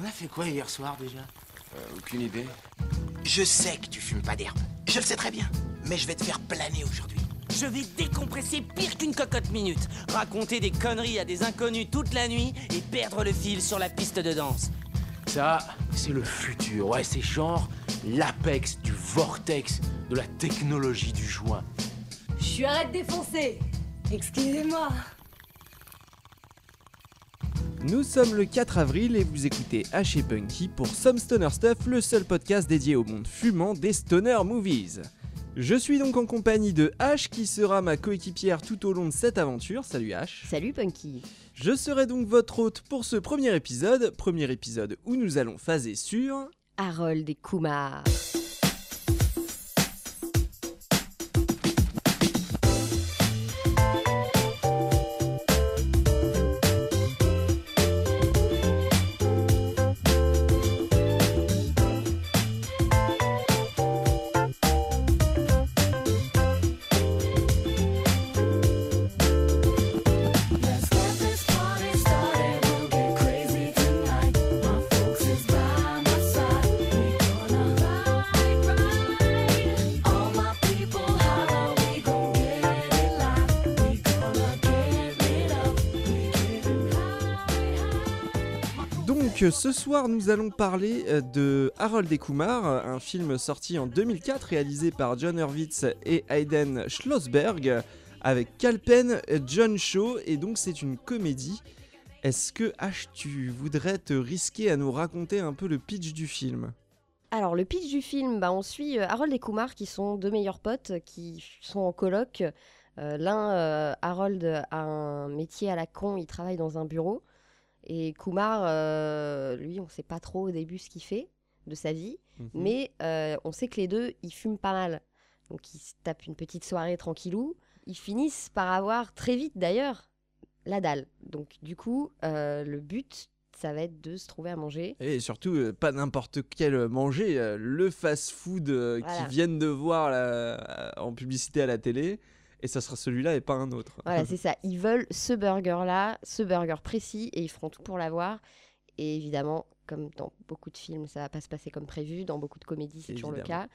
On a fait quoi hier soir déjà Euh, aucune idée. Je sais que tu fumes pas d'herbe. Je le sais très bien. Mais je vais te faire planer aujourd'hui. Je vais décompresser pire qu'une cocotte minute, raconter des conneries à des inconnus toute la nuit et perdre le fil sur la piste de danse. Ça, c'est le futur. Ouais, c'est genre l'apex du vortex de la technologie du joint. Je suis arrête défoncer Excusez-moi Nous sommes le 4 avril et vous écoutez H et Punky pour Some Stoner Stuff, le seul podcast dédié au monde fumant des stoner movies. Je suis donc en compagnie de H qui sera ma coéquipière tout au long de cette aventure. Salut H. Salut Punky Je serai donc votre hôte pour ce premier épisode, premier épisode où nous allons phaser sur... Harold et Kumar ce soir nous allons parler euh, de Harold et Kumar, un film sorti en 2004 réalisé par John Hurwitz et Hayden Schlossberg avec Cal Penn, John Shaw et donc c'est une comédie. Est-ce que H tu voudrais te risquer à nous raconter un peu le pitch du film? Alors le pitch du film, bah, on suit euh, Harold et Kumar qui sont deux meilleurs potes qui sont en coloc. Euh, L'un, Harold, a un métier à la con, il travaille dans un bureau. Et Kumar, euh, lui, on sait pas trop au début ce qu'il fait de sa vie. Mhm. Mais euh, on sait que les deux, ils fument pas mal. Donc ils se tapent une petite soirée tranquillou. Ils finissent par avoir, très vite d'ailleurs, la dalle. Donc du coup, euh, le but, ça va être de se trouver à manger. Et surtout, euh, pas n'importe quel manger, euh, le fast-food Voilà. qu'ils viennent de voir là, en publicité à la télé, et ça sera celui-là et pas un autre. Voilà, c'est ça. Ils veulent ce burger-là, ce burger précis, et ils feront tout pour l'avoir. Et évidemment, comme dans beaucoup de films, ça va pas se passer comme prévu. Dans beaucoup de comédies, c'est toujours le cas.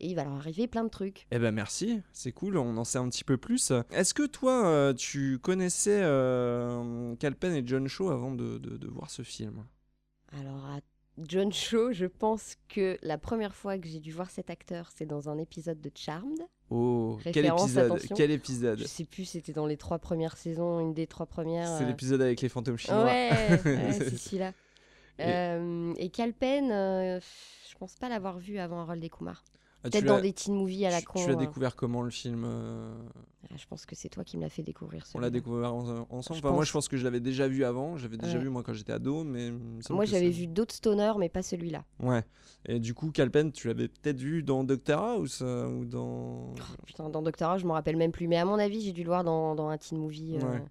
Et il va leur arriver plein de trucs. Eh ben merci, c'est cool, on en sait un petit peu plus. Est-ce que toi, euh, tu connaissais euh, Cal Penn et John Shaw avant de, de- de voir ce film? Alors, à John Shaw, je pense que la première fois que j'ai dû voir cet acteur, c'est dans un épisode de Charmed. Oh, quel épisode attention. Quel épisode Je sais plus, c'était dans les trois premières saisons, une des trois premières. C'est euh, l'épisode avec les fantômes chinois. Ouais, ouais, c'est celui-là. Et- Euh, et Cal Penn, euh, je pense pas l'avoir vu avant Harold et Kumar. Ah, Peut-être dans des teen movies à la tu- con. Tu l'as euh. découvert comment le film euh, Ah, Je pense que c'est toi qui me l'as fait découvrir. On l'a découvert en- ensemble. Je Enfin, Moi, je pense que je l'avais déjà vu avant. J'avais déjà Ouais. vu moi quand j'étais ado, mais Moi, j'avais vu d'autres stoners, mais pas celui-là. Ouais. Et du coup, Cal Penn, tu l'avais peut-être vu dans Doctor House euh, ou dans. Putain, dans Doctor House, je me rappelle même plus. Mais à mon avis, j'ai dû le voir dans, dans un teen movie. euh, Ouais.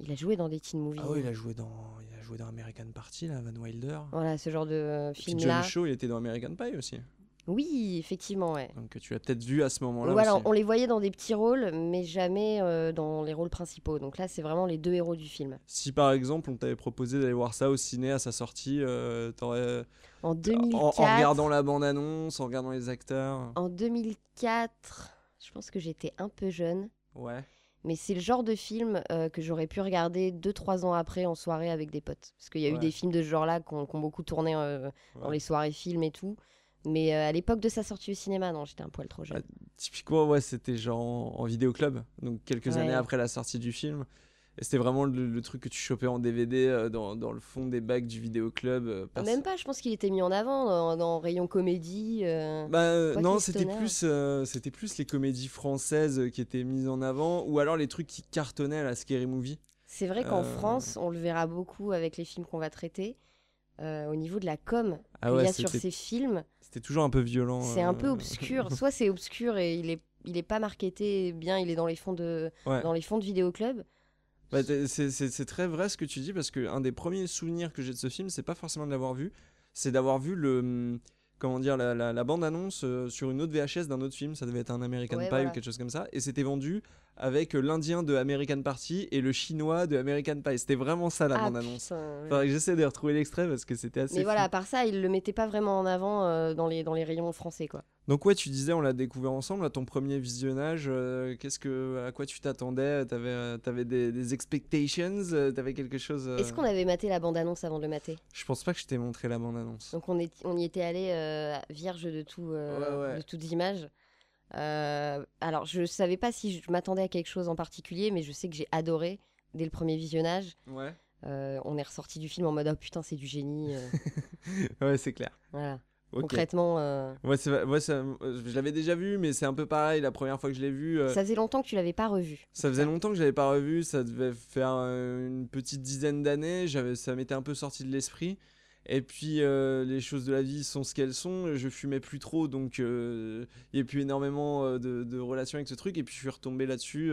Il a joué dans des teen movies. Ah oui, il a joué dans, il a joué dans American Party, là, Van Wilder. Voilà, ce genre de euh, film-là. Shaw, il était dans American Pie aussi. Oui, effectivement, ouais. Donc tu l'as peut-être vu à ce moment-là aussi. on les voyait dans des petits rôles, mais jamais euh, dans les rôles principaux. Donc là, c'est vraiment les deux héros du film. Si par exemple on t'avait proposé d'aller voir ça au ciné à sa sortie, euh, t'aurais- En en, 2004, en regardant la bande-annonce, en regardant les acteurs. en 2004, je pense que j'étais un peu jeune. Ouais. Mais c'est le genre de film euh, que j'aurais pu regarder 2-3 ans après en soirée avec des potes. Parce qu'il y a eu des films de ce genre-là qui ont, beaucoup tourné euh, dans Ouais. les soirées films et tout. Mais euh, à l'époque de sa sortie au cinéma, non, j'étais un poil trop jeune. Typiquement, ouais, c'était genre en, en vidéoclub, donc quelques Ouais. années après la sortie du film. Et c'était vraiment le, le truc que tu chopais en DVD euh, dans, dans le fond des bacs du vidéoclub. euh, perso- Même pas, je pense qu'il était mis en avant dans, dans Rayon Comédie. euh. Bah non, c'était plus, c'était plus les comédies françaises qui étaient mises en avant, ou alors les trucs qui cartonnaient à la Scary Movie. C'est vrai qu'en. France, on le verra beaucoup avec les films qu'on va traiter. Euh, au niveau de la com Ah qu'il ouais, y a sur ces films, C'était toujours un peu violent. c'est un peu euh, obscur. Soit c'est obscur et il est, il est pas marketé bien, il est dans les fonds de, Ouais. dans les fonds de vidéoclub. Bah, c'est- très vrai ce que tu dis parce que un des premiers souvenirs que j'ai de ce film, c'est pas forcément de l'avoir vu, c'est d'avoir vu le hum, comment dire la, la- la bande annonce sur une autre VHS d'un autre film. Ça devait être un American Ouais, Pie voilà. ou quelque chose comme ça, et c'était vendu avec l'Indien de American Party et le Chinois de American Pie. C'était vraiment ça la Ah, bande-annonce. ouais. J'essaie de retrouver l'extrait parce que c'était assez Mais voilà, à part ça, il le mettait pas vraiment en avant euh, dans, les, dans les rayons français, quoi. Donc ouais, tu disais, on l'a découvert ensemble, à ton premier visionnage, euh, qu'est-ce que, à quoi tu t'attendais? T'avais euh, t'avais des, des expectations? Euh, T'avais quelque chose Est-ce qu'on avait maté la bande-annonce avant de le mater? Je pense pas que je t'ai montré la bande-annonce. Donc on, est, on y était allé vierge de, tout, Ouais, ouais. de toutes images. Euh, alors je savais pas si je m'attendais à quelque chose en particulier, mais je sais que j'ai adoré dès le premier visionnage. Ouais. Euh, on est ressorti du film en mode oh putain c'est du génie. euh, Ouais, c'est clair. voilà. Ok. Concrètement, euh, Ouais, ouais, je l'avais déjà vu, mais c'est un peu pareil. La première fois que je l'ai vu, ça faisait longtemps que tu l'avais pas revu. Ça faisait longtemps que je l'avais pas revu, ça devait faire une petite dizaine d'années, j'avais ça m'était un peu sorti de l'esprit. Et puis euh, les choses de la vie sont ce qu'elles sont, je fumais plus trop donc euh, il n'y a plus énormément euh, de, de relations avec ce truc. Et puis je suis retombé là-dessus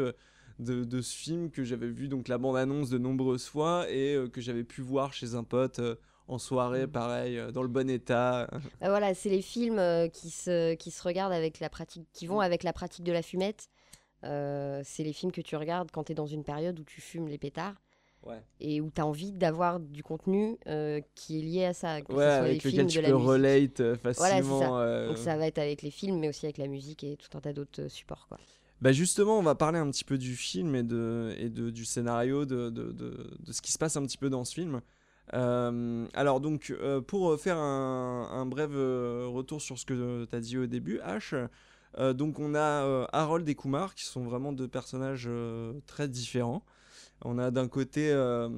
de, de ce film que j'avais vu donc la bande-annonce de nombreuses fois et que j'avais pu voir chez un pote en soirée pareil euh, dans le bon état. Bah voilà, c'est les films qui, se, qui se regardent avec la pratique, qui vont avec la pratique de la fumette. Euh, c'est les films que tu regardes quand tu es dans une période où tu fumes les pétards Ouais. et où tu as envie d'avoir du contenu euh, qui est lié à ça. Que ce Ouais, soit avec les lequel films, tu de peux relate euh, Voilà, facilement. ça. euh, Donc ça va être avec les films, mais aussi avec la musique et tout un tas d'autres supports. Quoi. Bah justement, on va parler un petit peu du film et, de, et de, du scénario, de, de, de, ce qui se passe un petit peu dans ce film. Euh, alors donc, pour faire un, un bref retour sur ce que tu as dit au début, H, donc on a Harold et Kumar qui sont vraiment deux personnages très différents. On a d'un côté, euh,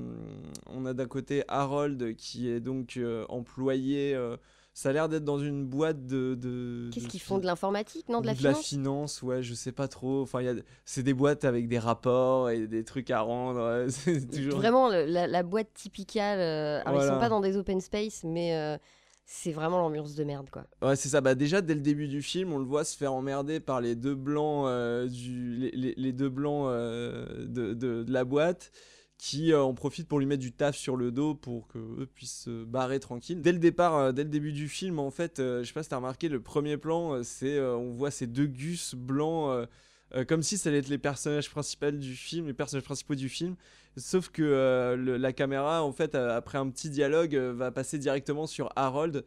on a d'un côté Harold qui est donc euh, employé. euh, ça a l'air d'être dans une boîte de. de Qu'est-ce qu'ils font De l'informatique Non, de la de la finance? finance, ouais, je sais pas trop. Enfin, y a... c'est des boîtes avec des rapports et des trucs à rendre. ouais, c'est toujours. Vraiment la, la boîte typicale. alors ils Voilà. sont pas dans des open space, mais c'est vraiment l'ambiance de merde. quoi. Ouais, c'est ça. Bah, déjà, dès le début du film, on le voit se faire emmerder par les deux blancs, euh, du... les, les- deux blancs euh, de, de- la boîte qui euh, en profitent pour lui mettre du taf sur le dos pour qu'eux puissent se barrer tranquille. Dès le départ, dès le début du film, en fait, je sais pas si t'as remarqué, le premier plan, c'est on voit ces deux gus blancs. Euh, comme si ça allait être les personnages principaux du film, les personnages principaux du film, sauf que euh, la caméra, en fait, euh, après un petit dialogue, va passer directement sur Harold,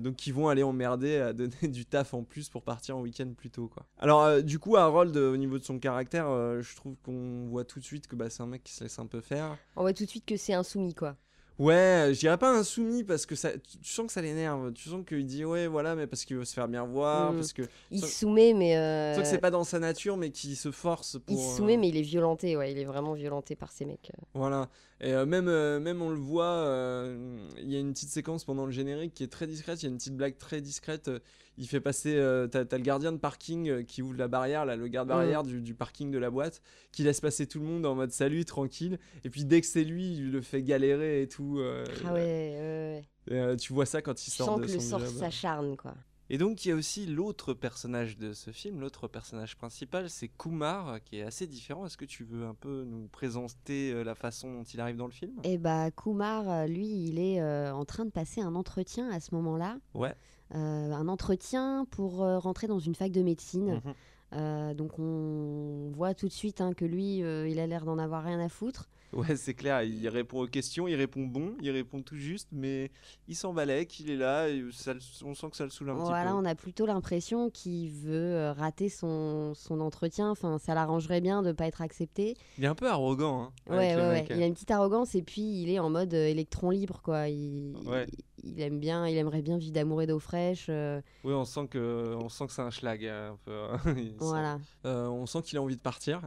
donc qui vont aller emmerder à donner du taf en plus pour partir en week-end plus tôt quoi. Alors du coup Harold au niveau de son caractère, je trouve qu'on voit tout de suite que bah, c'est un mec qui se laisse un peu faire. On voit tout de suite que c'est insoumis. quoi. Ouais, je dirais pas insoumis parce que ça, tu, tu sens que ça l'énerve. Tu sens qu'il dit ouais voilà mais parce qu'il veut se faire bien voir, Mm. parce que Il se soumet, mais. tu euh, sens que c'est pas dans sa nature mais qu'il se force pour. Il se euh, soumet, mais il est violenté. Ouais, il est vraiment violenté par ces mecs. euh. Voilà. Et euh, même, euh, même on le voit, euh, il y a une petite séquence pendant le générique qui est très discrète, il y a une petite blague très discrète. Il fait passer, euh, t'as, t'as le gardien de parking euh, qui ouvre la barrière, là, le garde-barrière du, du parking de la boîte, qui laisse passer tout le monde en mode salut, tranquille. Et puis dès que c'est lui, il le fait galérer et tout. euh, Ah ouais, ouais, ouais. et, euh, tu vois ça quand il Tu sort sens de que le sort s'acharne, quoi. Et donc il y a aussi l'autre personnage de ce film, l'autre personnage principal, c'est Kumar, qui est assez différent. Est-ce que tu veux un peu nous présenter la façon dont il arrive dans le film? Et bah Kumar, lui, il est euh, en train de passer un entretien à ce moment-là. Ouais. Euh, un entretien pour euh, rentrer dans une fac de médecine. Mhm. Euh, donc on voit tout de suite hein, que lui, il a l'air d'en avoir rien à foutre. Ouais, c'est clair, il répond aux questions, il répond bon, il répond tout juste, mais il s'en balèque, il est là, et ça le- on sent que ça le saoule un Voilà, petit peu. on a plutôt l'impression qu'il veut euh, rater son, son entretien. Enfin, ça l'arrangerait bien de pas être accepté. Il est un peu arrogant, hein, Ouais, ouais. Il a une petite arrogance et puis il est en mode euh, électron libre, quoi. Il, Ouais. il, il aime bien, il aimerait bien vivre d'amour et d'eau fraîche. euh, Oui, on sent que, on sent que c'est un schlag, hein, un peu. Sent- voilà. Euh, on sent qu'il a envie de partir.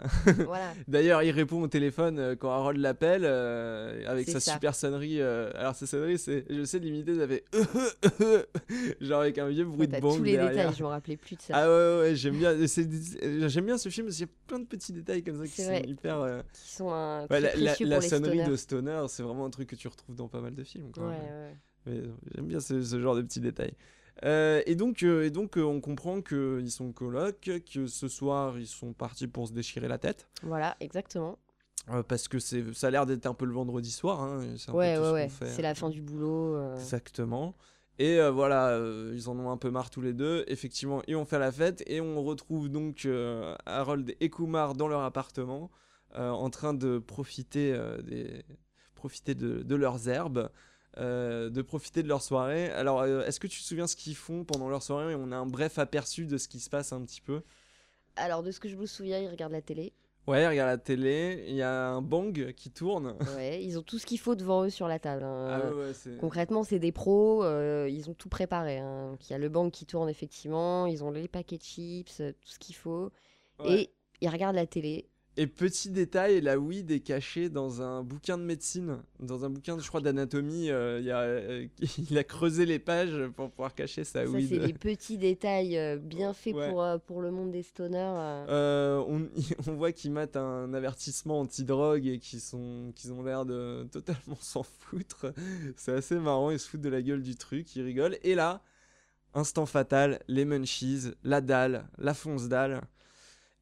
voilà. D'ailleurs, il répond au téléphone quand Harold l'appelle euh, avec sa ça. super sonnerie. euh, alors, sa sonnerie, c'est, je sais l'imiter, ça fait genre avec un vieux bruit T'as de bombe tous les derrière. détails, je me rappelais plus de ça. Ah ouais, ouais, ouais, j'aime bien. J'aime bien ce film parce qu'il y a plein de petits détails comme ça qui sont hyper. euh, Qui sont un ouais, la, la- la les sonnerie stoners. de Stoner, c'est vraiment un truc que tu retrouves dans pas mal de films. Quoi. Ouais, ouais. Mais j'aime bien ce, ce genre de petits détails. Euh, et donc, euh, et donc euh, on comprend qu'ils sont colocs, que ce soir ils sont partis pour se déchirer la tête. Voilà, exactement. Euh, parce que c'est, ça a l'air d'être un peu le vendredi soir. hein, c'est Ouais, ouais, ce ouais. C'est la fin du boulot. euh. Exactement. Et euh, voilà, euh, ils en ont un peu marre tous les deux. Effectivement, ils ont fait la fête et on retrouve donc euh, Harold et Kumar dans leur appartement euh, en train de profiter, euh, des... profiter de, de leurs herbes. euh, de profiter de leur soirée. Alors, euh, est-ce que tu te souviens ce qu'ils font pendant leur soirée? On a un bref aperçu de ce qui se passe un petit peu. Alors, de ce que je me souviens, ils regardent la télé. Ouais, regarde la télé, il y a un bang qui tourne. Ouais, ils ont tout ce qu'il faut devant eux sur la table. hein. Ah ouais, ouais, c'est... Concrètement, c'est des pros, euh, ils ont tout préparé. hein. Donc, Il y a le banc qui tourne effectivement, ils ont les paquets de chips, euh, tout ce qu'il faut. Ouais. Et ils regardent la télé. Et petit détail, la weed est cachée dans un bouquin de médecine, dans un bouquin, je crois, d'anatomie. euh, il y a, euh, il a creusé les pages pour pouvoir cacher sa Ça, weed. c'est des petits détails euh, bien faits Ouais. pour, pour le monde des stoners. on, on voit qu'ils mettent un avertissement anti-drogue et qu'ils sont, qu'ils ont l'air de totalement s'en foutre. C'est assez marrant, ils se foutent de la gueule du truc, ils rigolent. Et là, instant fatal, les munchies, la dalle, la fonce dalle.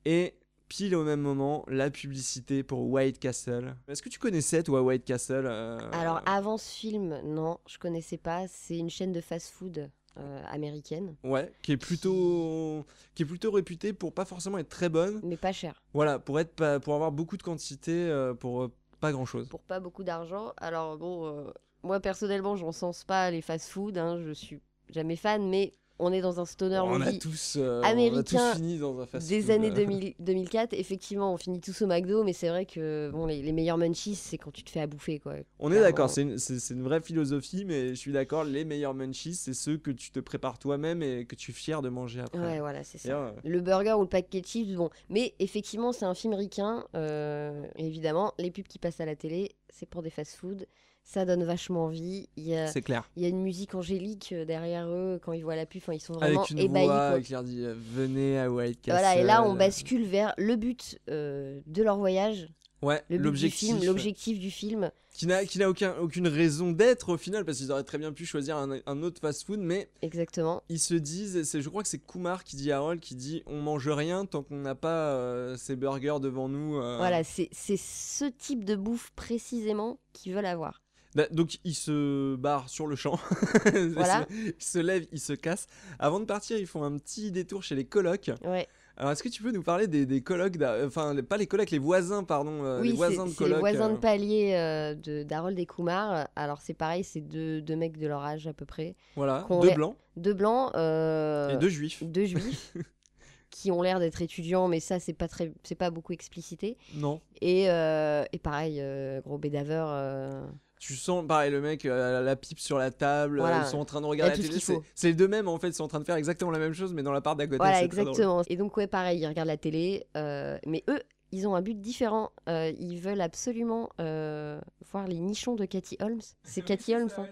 Et pile au même moment, la publicité pour White Castle. Est-ce que tu connaissais, toi, White Castle euh, Alors, avant ce film, non, je connaissais pas. C'est une chaîne de fast-food euh, américaine, Ouais, qui est plutôt, qui est plutôt réputée pour pas forcément être très bonne. mais pas cher. Voilà, pour être pas, pour avoir beaucoup de quantité euh, pour pas grand chose. Pour pas beaucoup d'argent. Alors, bon, moi personnellement, j'en sens pas les fast-food. hein, je suis jamais fan, mais on est dans un stoner on a tous, euh, on a américain tous fini dans un fast des années 2000 2004. Effectivement, on finit tous au McDo, mais c'est vrai que bon, les, les meilleurs munchies, c'est quand tu te fais à bouffer, quoi. On est d'accord, c'est une, vraie philosophie, mais je suis d'accord, les meilleurs munchies, c'est ceux que tu te prépares toi-même et que tu es fier de manger après. Ouais, voilà, c'est ça. Euh, Le burger ou le paquet de chips, bon. Mais effectivement, c'est un film ricain. euh, évidemment, les pubs qui passent à la télé, c'est pour des fast-food. Ça donne vachement envie. Il y a, c'est clair. il y a une musique angélique euh, derrière eux quand ils voient la pub. Enfin, ils sont vraiment Avec une ébahis. voix qui leur dit euh, venez à White Castle. Voilà, et là, on bascule vers le but euh, de leur voyage, Ouais, but du l'objectif. film, l'objectif du film. Qui n'a qui n'a aucun, aucune raison d'être au final, parce qu'ils auraient très bien pu choisir un, un autre fast-food, mais Exactement. ils se disent, c'est, je crois que c'est Kumar qui dit à Harold, qui dit on mange rien tant qu'on n'a pas euh, ces burgers devant nous. euh. Voilà, c'est c'est ce type de bouffe précisément qu'ils veulent avoir. Bah, donc il se barre sur le champ, Voilà. il se lève, il se casse. Avant de partir, ils font un petit détour chez les colocs. Ouais. Alors est-ce que tu peux nous parler des, des colocs, enfin pas les colocs, les voisins, pardon, euh, oui, les voisins de c'est les colocs. voisins de euh, palier euh, de d'Harold et Kumar. Alors, c'est pareil, c'est deux, deux mecs de leur âge à peu près. voilà, deux blancs Deux blancs. euh, et deux juifs. deux juifs. qui ont l'air d'être étudiants, mais ça, c'est pas, très, c'est pas beaucoup explicité. Non. Et, et pareil, gros bédaveur. Tu sens, pareil, le mec, euh, la pipe sur la table, Voilà. euh, ils sont en train de regarder la télé. C'est les deux mêmes en fait, ils sont en train de faire exactement la même chose, mais dans la part d'à côté. Voilà, exactement. Et donc, ouais, pareil, ils regardent la télé. euh, mais eux, ils ont un but différent. Euh, ils veulent absolument euh, voir les nichons de Cathy Holmes. C'est Cathy Holmes. hein.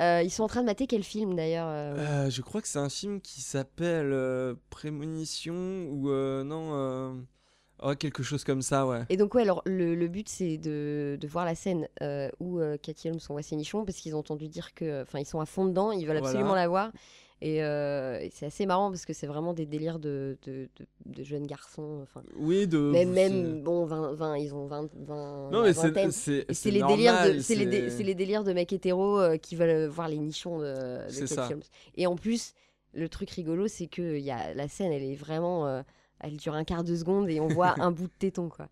Euh, ils sont en train de mater quel film d'ailleurs euh, Euh, je crois que c'est un film qui s'appelle euh, Prémonition ou euh, non, euh, oh, quelque chose comme ça, ouais. Et donc, ouais, alors, le, le but, c'est de, de voir la scène euh, où euh, Cathy Holmes envoie ses nichons parce qu'ils ont entendu dire que. Enfin, ils sont à fond dedans, ils veulent Voilà. absolument la voir. Et, euh, et c'est assez marrant parce que c'est vraiment des délires de, de, de- de jeunes garçons. Enfin, Oui, de. même, bon, 20, 20, ils ont 20. 20 Non, mais c'est les les, dé- les délires de mecs hétéros euh, qui veulent voir les nichons de, de. Holmes. Et en plus, le truc rigolo, c'est que y a, la scène, elle est vraiment, euh, elle dure un quart de seconde et on voit un bout de téton quoi.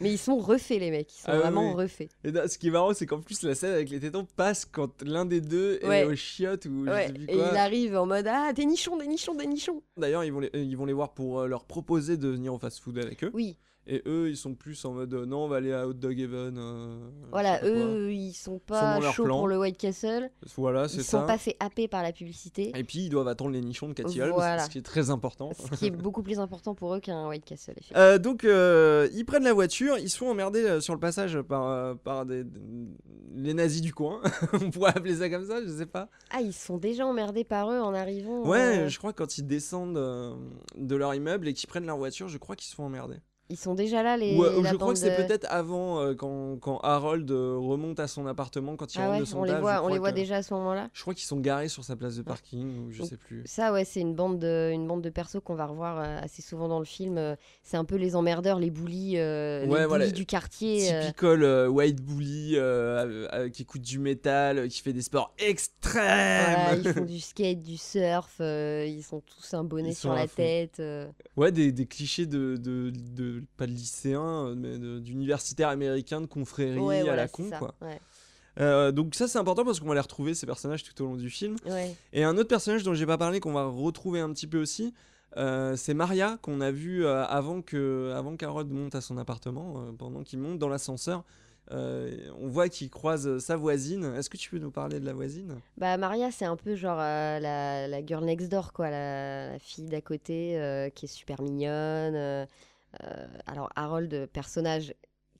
Mais ils sont refaits les mecs, ils sont Ah vraiment oui. refaits. Et là, ce qui est marrant, c'est qu'en plus, la scène avec les tétons passe quand l'un des deux Ouais. est au chiottes ou je Ouais, sais plus et il arrive en mode ah des nichons, des nichons, des nichons. D'ailleurs, ils, vont les- euh, ils vont les voir pour euh, leur proposer de venir au fast-food avec eux. Oui, Et eux, ils sont plus en mode euh, non, on va aller à Hot Dog Heaven. euh, voilà, quoi. eux ils sont pas chauds plan. pour le White Castle, Voilà, ils c'est sont ça. pas fait happer par la publicité, Et puis, ils doivent attendre les nichons de Cathy Holmes, Voilà. ce qui est très important. ce qui est beaucoup plus important pour eux qu'un White Castle. Euh, donc, euh, ils prennent la voiture, ils se font emmerder sur le passage par, par des, les nazis du coin. On pourrait appeler ça comme ça, je sais pas. Ah, ils sont déjà emmerdés par eux en arrivant. Ouais, je crois que quand ils descendent de leur immeuble et qu'ils prennent leur voiture, je crois qu'ils se font emmerder. Ils sont déjà là, les. Ou, euh, la je crois que c'est de- peut-être avant, euh, quand, quand Harold euh, remonte à son appartement, quand il Ah rentre ouais, de son on les je voit, on les voit que- déjà à ce moment-là. Je crois qu'ils sont garés sur sa place de parking, ou je Donc, sais plus. Ça, ouais, c'est une bande de, une bande de persos qu'on va revoir euh, assez souvent dans le film. C'est un peu les emmerdeurs, les bullies, euh, Ouais, les voilà. bullies du quartier. Typical white bully qui écoute du métal, qui fait des sports extrêmes. voilà, ils font du skate, du surf, ils sont tous un bonnet Ils sur la tête. Ouais, des, des clichés de, de, de- pas de lycéens, mais de- d'universitaires américains, de confréries Ouais, à voilà, la con, ça, quoi. ouais. Euh, donc ça c'est important parce qu'on va les retrouver ces personnages tout au long du film. Ouais. Et un autre personnage dont j'ai pas parlé qu'on va retrouver un petit peu aussi, euh, c'est Maria qu'on a vu euh, avant que avant qu'Harold monte à son appartement, euh, pendant qu'il monte dans l'ascenseur. Euh, on voit qu'il croise euh, sa voisine. Est-ce que tu peux nous parler de la voisine? Bah Maria, c'est un peu genre euh, la, la girl next door, quoi, la, la fille d'à côté euh, qui est super mignonne. Euh, euh, alors Harold, personnage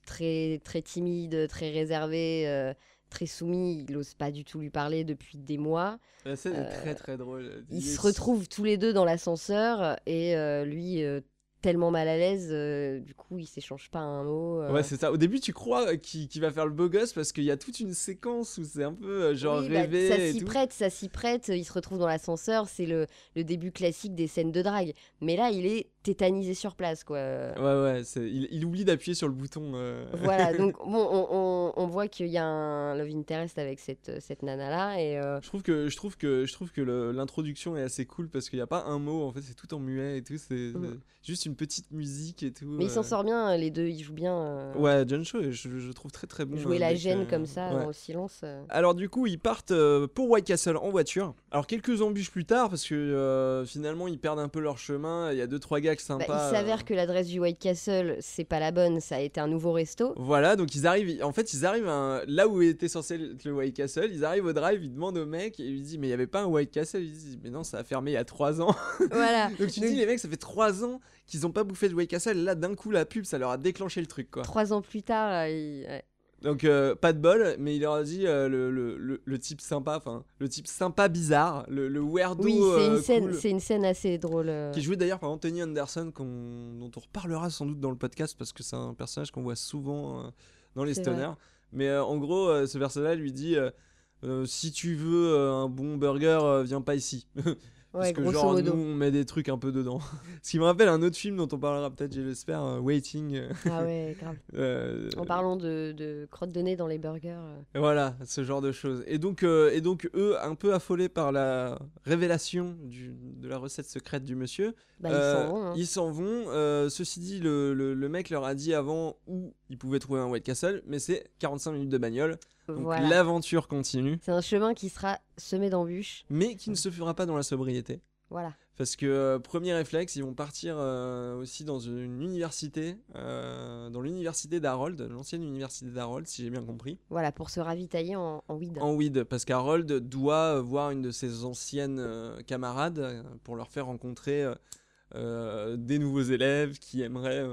très très timide, très réservé, euh, très soumis, il ose pas du tout lui parler depuis des mois. La scène Euh, est très très drôle. Ils Il se retrouvent tous les deux dans l'ascenseur et euh, lui euh, tellement mal à l'aise, euh, du coup il s'échange pas un mot. euh. Ouais, c'est ça. Au début, tu crois qu'il va faire le beau gosse parce qu'il y a toute une séquence où c'est un peu euh, genre Oui, bah, rêvé ça et s'y prête, ça s'y prête. Il se retrouve dans l'ascenseur, c'est le, le début classique des scènes de drague. Mais là, il est tétanisé sur place, quoi. Ouais, ouais, il, il oublie d'appuyer sur le bouton. euh. Voilà, donc bon, on, on- on voit qu'il y a un love interest avec cette, cette nana-là. Et euh, Je trouve que je trouve que je trouve que l'introduction est assez cool parce qu'il n'y a pas un mot en fait c'est tout en muet et tout c'est Mm. juste une petite musique et tout. mais il euh. s'en sort bien, les deux, ils jouent bien. euh, Ouais, John Cho je, je trouve très très bon. jouer euh, la gêne euh, comme ça, ouais. le silence. euh. Alors du coup ils partent euh, pour White Castle en voiture. Alors quelques embûches plus tard parce que euh, finalement ils perdent un peu leur chemin. Il y a deux trois Bah, il s'avère euh, que l'adresse du White Castle, c'est pas la bonne, ça a été un nouveau resto. Voilà, donc ils arrivent, en fait ils arrivent à là où était censé être le White Castle, ils arrivent au drive, ils demandent au mec et il lui dit mais il y avait pas un White Castle, il dit mais non ça a fermé il y a 3 ans. voilà. Donc tu te dis les mecs ça fait 3 ans qu'ils ont pas bouffé de White Castle, là d'un coup la pub ça leur a déclenché le truc quoi. Trois ans plus tard, euh, il- ouais. Donc euh, pas de bol, mais il leur a dit euh, le, le, le, le type sympa, enfin le type sympa bizarre, le, le weirdo oui, c'est euh, une, scène- cool. c'est une scène assez drôle. euh. Qui joué d'ailleurs par Anthony Anderson, qu'on- dont on reparlera sans doute dans le podcast parce que c'est un personnage qu'on voit souvent euh, dans les C'est stoners. vrai. Mais euh, en gros, euh, ce personnage lui dit euh, euh, si tu veux euh, un bon burger, euh, viens pas ici. Parce que grosso genre modo. nous on met des trucs un peu dedans. Ce qui me rappelle un autre film dont on parlera peut-être, je l'espère, euh, Waiting. Ah ouais, grave. euh, En parlant de, de crotte de nez dans les burgers. euh. voilà, ce genre de choses. Et donc, euh, et donc eux, un peu affolés par la révélation du- de la recette secrète du monsieur, Bah, ils s'en vont. hein. ils s'en vont. Ceci dit, le, le- le mec leur a dit avant où ils pouvaient trouver un White Castle, mais c'est 45 minutes de bagnole. Donc Voilà. l'aventure continue, C'est un chemin qui sera semé d'embûches. mais qui ne se fera pas dans la sobriété. Voilà. Parce que, euh, premier réflexe, ils vont partir euh, aussi dans une université, euh, dans l'université d'Harold, l'ancienne université d'Harold, si j'ai bien compris. Voilà, pour se ravitailler en, en weed. En weed, parce qu'Harold doit voir une de ses anciennes camarades pour leur faire rencontrer des nouveaux élèves qui aimeraient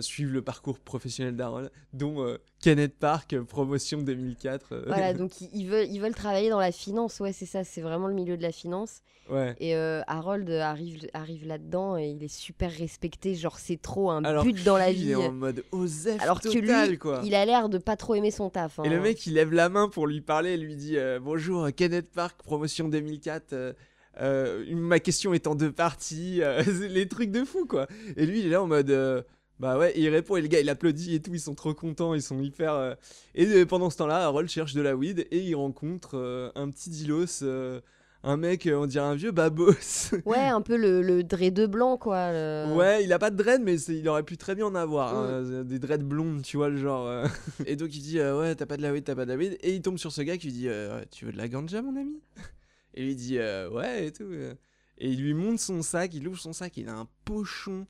suivre le parcours professionnel d'Harold, dont euh, Kenneth Park, euh, promotion 2004. euh, Voilà, donc ils, veulent, ils veulent travailler dans la finance. Ouais, c'est ça, c'est vraiment le milieu de la finance. ouais. Et euh, Harold arrive, arrive là-dedans et il est super respecté. Genre, c'est trop un Alors but dans la que vie. Il est en mode Osef Alors que total, lui, quoi. il a l'air de pas trop aimer son taf. hein. Et le mec, il lève la main pour lui parler et lui dit euh, Bonjour, Kenneth Park, promotion 2004. euh, euh, une- ma question est en deux parties. euh, les trucs de fou, quoi. Et lui, il est là en mode euh, Bah ouais, et il répond et le gars, il applaudit et tout. Ils sont trop contents, ils sont hyper. euh, Et euh, pendant ce temps-là, Harold cherche de la weed et il rencontre euh, un petit dilos. euh, un mec, euh, on dirait un vieux babos. Ouais, un peu le, le de blanc, quoi. le- Ouais, il a pas de dread, mais c'est- il aurait pu très bien en avoir. Hein, des dreads blondes, tu vois, le genre. euh. et donc il dit euh, Ouais, t'as pas de la weed, t'as pas de la weed. Et il tombe sur ce gars qui lui dit euh, Tu veux de la ganja, mon ami? Et lui dit euh, Ouais, et tout. euh. Et il lui montre son sac, il ouvre son sac, il a un pochon,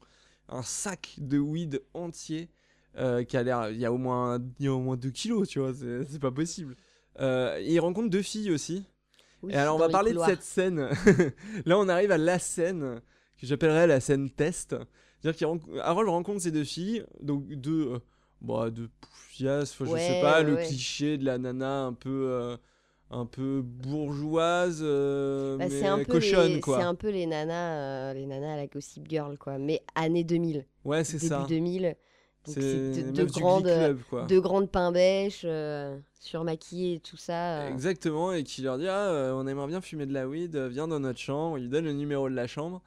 un sac de weed entier. euh, qui a l'air. Il y a au moins, il y a au moins 2 kilos, tu vois, c'est pas possible. Euh, et il rencontre deux filles aussi. Oui, Et alors on va parler de cette scène. Là on arrive à la scène que j'appellerais la scène test. C'est-à-dire qu'Harold rencontre ces deux filles, donc deux, euh, bah, deux poufias, je sais pas, ouais, le ouais. cliché de la nana un peu, euh, un peu bourgeoise, euh, Bah, mais un peu cochonne, les, quoi. C'est un peu les nanas, euh, les nanas à la Gossip Girl, quoi. Mais années 2000, Ouais, c'est début ça. 2000. Donc C'est de, de grandes, Club, quoi. de grandes pains bêches, euh, surmaquillées et tout ça. euh. Exactement, et qui leur dit Ah, on aimerait bien fumer de la weed, viens dans notre chambre. Il lui donne le numéro de la chambre.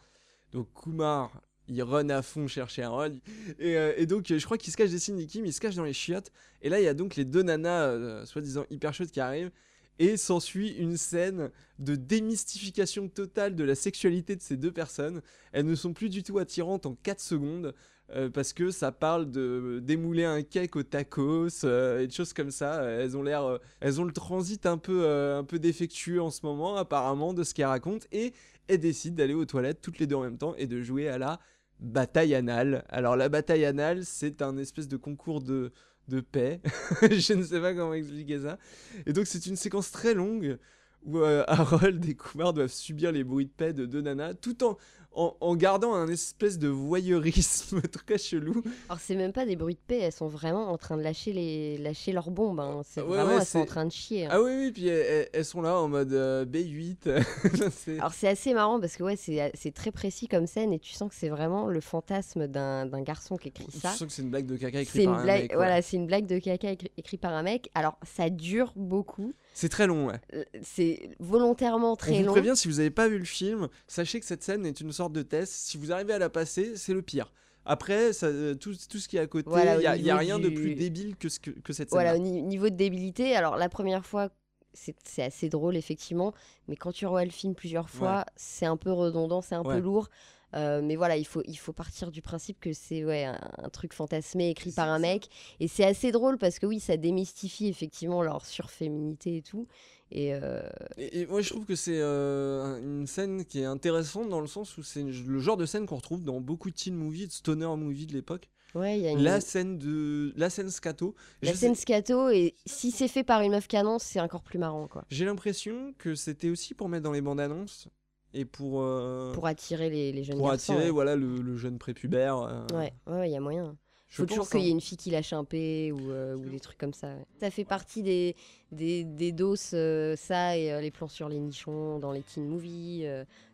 Donc Kumar, il run à fond chercher Harold. Et, euh, et donc, je crois qu'il se cache des Cindy Kim, il se cache dans les chiottes. Et là, il y a donc les deux nanas, euh, soi-disant hyper chaudes, qui arrivent. Et s'ensuit une scène de démystification totale de la sexualité de ces deux personnes. Elles ne sont plus du tout attirantes en 4 secondes. euh, parce que ça parle de démouler un cake au tacos euh, et de choses comme ça. Elles ont l'air, euh, elles ont le transit un peu, euh, un peu défectueux en ce moment, apparemment, de ce qu'elles racontent. Et elles décident d'aller aux toilettes toutes les deux en même temps et de jouer à la bataille anale. Alors la bataille anale, c'est un espèce de concours de, de paix. Je ne sais pas comment expliquer ça. Et donc c'est une séquence très longue où euh, Harold et Kumar doivent subir les bruits de paix de deux nanas tout en, en, en gardant un espèce de voyeurisme très chelou. Alors c'est même pas des bruits de paix, elles sont vraiment en train de lâcher les, lâcher leurs bombes. hein. C'est Ouais, vraiment ouais, elles sont en train de chier. hein. Ah oui, oui, puis elles, sont là en mode euh, B8. C'est- Alors c'est assez marrant parce que ouais, c'est c'est très précis comme scène et tu sens que c'est vraiment le fantasme d'un d'un garçon qui écrit ça. sens que c'est une blague de caca écrite par un mec, ouais. voilà, c'est une blague de caca écrit, écrit par un mec. Alors ça dure beaucoup, C'est très long, ouais. Euh, c'est volontairement On très vous long. prévient, si vous n'avez pas vu le film, sachez que cette scène est une sorte de test. Si vous arrivez à la passer, c'est le pire. Après, ça, euh, tout, tout ce qui est à côté, il Voilà, au n'y a, y a niveau rien de plus débile que, ce que, que cette Voilà, scène. au ni- niveau de débilité, alors la première fois, c'est assez drôle, effectivement, mais quand tu revois le film plusieurs fois, c'est un peu redondant, c'est un Ouais. peu lourd. Euh, mais voilà, il faut, il faut partir du principe que c'est ouais, un, un truc fantasmé écrit par un mec. Et c'est assez drôle parce que oui, ça démystifie effectivement leur surféminité et tout. Et euh, Et, et moi, je trouve que c'est euh, un- une scène qui est intéressante dans le sens où c'est le genre de scène qu'on retrouve dans beaucoup de teen movies, de stoner movies de l'époque. ouais, y a une, La scène de la scène scato. la Je scène sais- scato, et si c'est fait par une meuf canon, c'est encore plus marrant, quoi. J'ai l'impression que c'était aussi pour mettre dans les bandes annonces et pour euh, Pour attirer les, les jeunes pour garçons. attirer ouais. voilà le, le jeune prépubère. Ouais, ouais, il y a moyen. Je faut toujours qu'il y ait hein. une fille qui lâche un P ou, euh, ou des trucs comme ça. ouais. Ça fait partie des, des, des doses, euh, ça et euh, les plans sur les nichons dans les teen movies,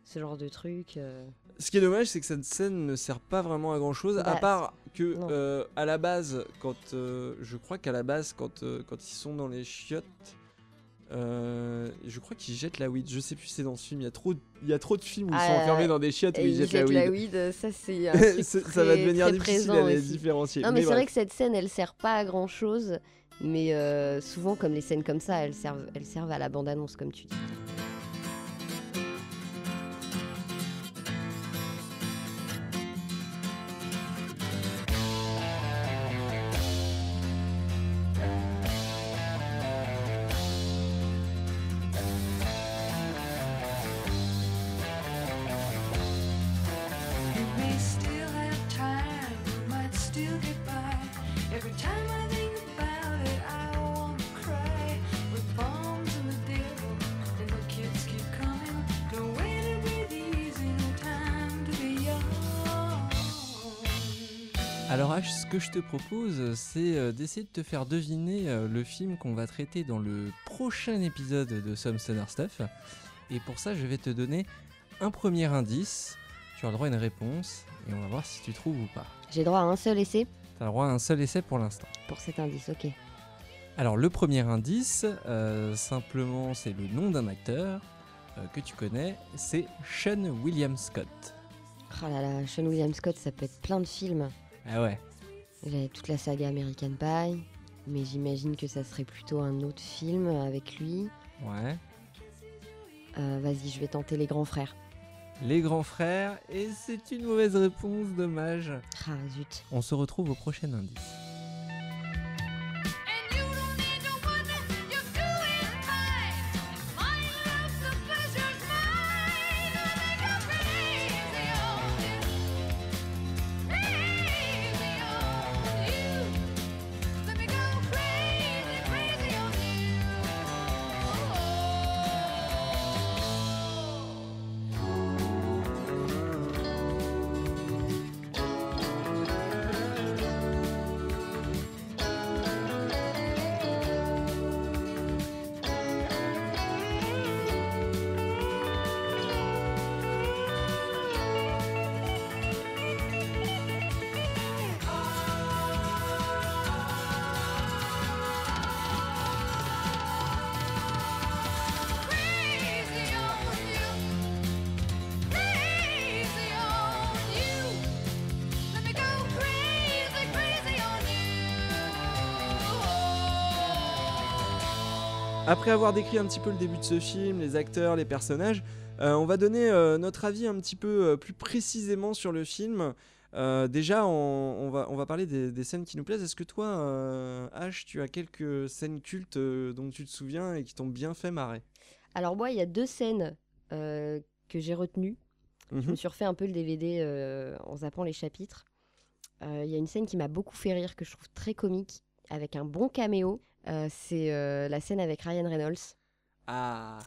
ce genre de trucs. Ce qui est dommage, c'est que cette scène ne sert pas vraiment à grand chose, à Bah, part que à la base, quand je crois qu'à la base, quand, quand ils sont dans les chiottes, euh, je crois qu'ils jettent la weed. Je sais plus si c'est dans ce film. Il y a trop, il y a trop de films où ils sont Ah, enfermés dans des chiottes où Et ils ils jettent, la la weed. ça c'est un truc très, ça va devenir difficile à les différencier. Non mais, c'est vrai que cette scène, elle sert pas à grand chose, mais euh, souvent comme les scènes comme ça, elles servent, elles servent à la bande-annonce comme tu dis. Alors H, ce que je te propose, c'est euh, d'essayer de te faire deviner euh, le film qu'on va traiter dans le prochain épisode de Some Stoner Stuff. Et pour ça, je vais te donner un premier indice. Tu as le droit à une réponse et on va voir si tu trouves ou pas. J'ai droit à un seul essai Tu as le droit à un seul essai pour l'instant. pour cet indice, ok. Alors le premier indice, euh, simplement c'est le nom d'un acteur euh, que tu connais, c'est Sean William Scott. Oh là là, Sean William Scott, ça peut être plein de films. Ah ouais. J'avais toute la saga American Pie, mais j'imagine que ça serait plutôt un autre film avec lui. Ouais. Euh, Vas-y, je vais tenter Les Grands Frères. Les grands frères, et c'est une mauvaise réponse, dommage. Ah zut. On se retrouve au prochain indice. Après avoir décrit un petit peu le début de ce film, les acteurs, les personnages, euh, on va donner euh, notre avis un petit peu euh, plus précisément sur le film. Déjà, on, on va, on va parler des, des scènes qui nous plaisent. Est-ce que toi, H, tu as quelques scènes cultes dont tu te souviens et qui t'ont bien fait marrer? Alors moi, il y a deux scènes que j'ai retenues. Je Mhm. me suis refait un peu le DVD en zappant les chapitres. Il y a une scène qui m'a beaucoup fait rire, que je trouve très comique, avec un bon caméo. Euh, c'est euh, la scène avec Ryan Reynolds. Ah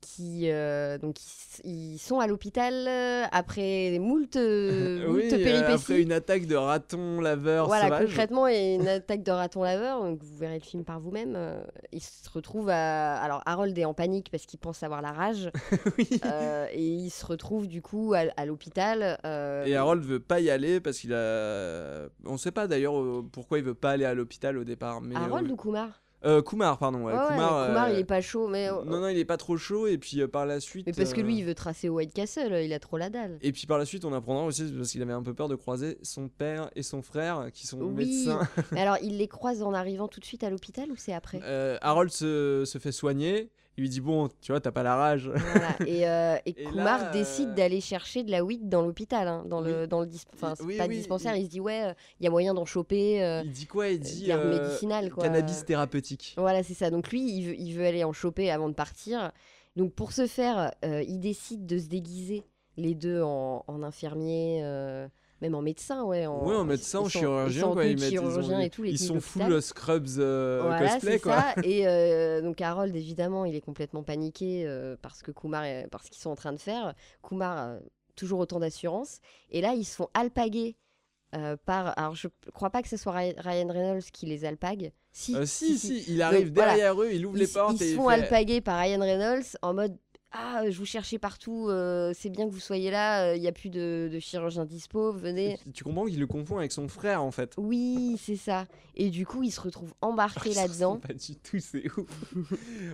qui euh, donc ils, ils sont à l'hôpital euh, après moult, euh, moult euh, péripéties. après une attaque de raton laveur Voilà, sauvage. concrètement, une attaque de raton laveur, donc vous verrez le film par vous-même. euh, il se retrouve à. Alors, Harold est en panique parce qu'il pense avoir la rage. Oui. euh, et il se retrouve du coup à, à l'hôpital. euh, Et Harold veut pas y aller parce qu'il a. On sait pas d'ailleurs euh, pourquoi il veut pas aller à l'hôpital au départ. Mais Harold euh, ou Kumar? Euh, Kumar, pardon. ouais, Ouais, ouais, Kumar, Kumar, euh, il est pas chaud, mais. Non, non, il est pas trop chaud. Et puis euh, par la suite. Mais parce que euh, lui, il veut tracer White Castle, il a trop la dalle. Et puis par la suite, on apprendra aussi parce qu'il avait un peu peur de croiser son père et son frère qui sont Oui. médecins. Mais alors, il les croise en arrivant tout de suite à l'hôpital ou c'est après? Euh, Harold se, se fait soigner. Il lui dit Bon, tu vois, t'as pas la rage. Voilà. Et, euh, et Et Kumar là, décide euh, d'aller chercher de la weed dans l'hôpital, hein, dans, le, Oui. dans le dis- enfin, c'est Oui, pas oui, dispensaire. il- Il... se dit ouais, il y a moyen d'en choper. euh, Il dit quoi? Il dit euh, médicinale, quoi. cannabis thérapeutique. Voilà, c'est ça. Donc lui, il veut, il veut aller en choper avant de partir. Donc pour ce faire, euh, il décide de se déguiser les deux en, en infirmier, euh, même en médecin, ouais. En, Ouais, en médecin, en sont- chirurgien, ils sont quoi. Ils, mettent, ils, ont- et tout, les ils sont full scrubs euh, Voilà, cosplay, quoi. ça. Et euh, donc Harold, évidemment, il est complètement paniqué euh, parce que Kumar, parce qu'ils sont en train de faire. Kumar a toujours autant d'assurance. Et là, ils se font alpaguer euh, par. Alors, je crois pas que ce soit Ryan Reynolds qui les alpague. Si, Euh, si, si, il arrive derrière eux, il ouvre Ils, les portes ils se font alpaguer par Ryan Reynolds en mode. Ah, je vous cherchais partout, euh, c'est bien que vous soyez là, il n'y a plus de, de chirurgien dispo, venez. Tu comprends qu'il le confond avec son frère en fait. Oui, c'est ça. Et du coup, il se retrouve embarqué se là-dedans. Pas du tout, c'est ouf.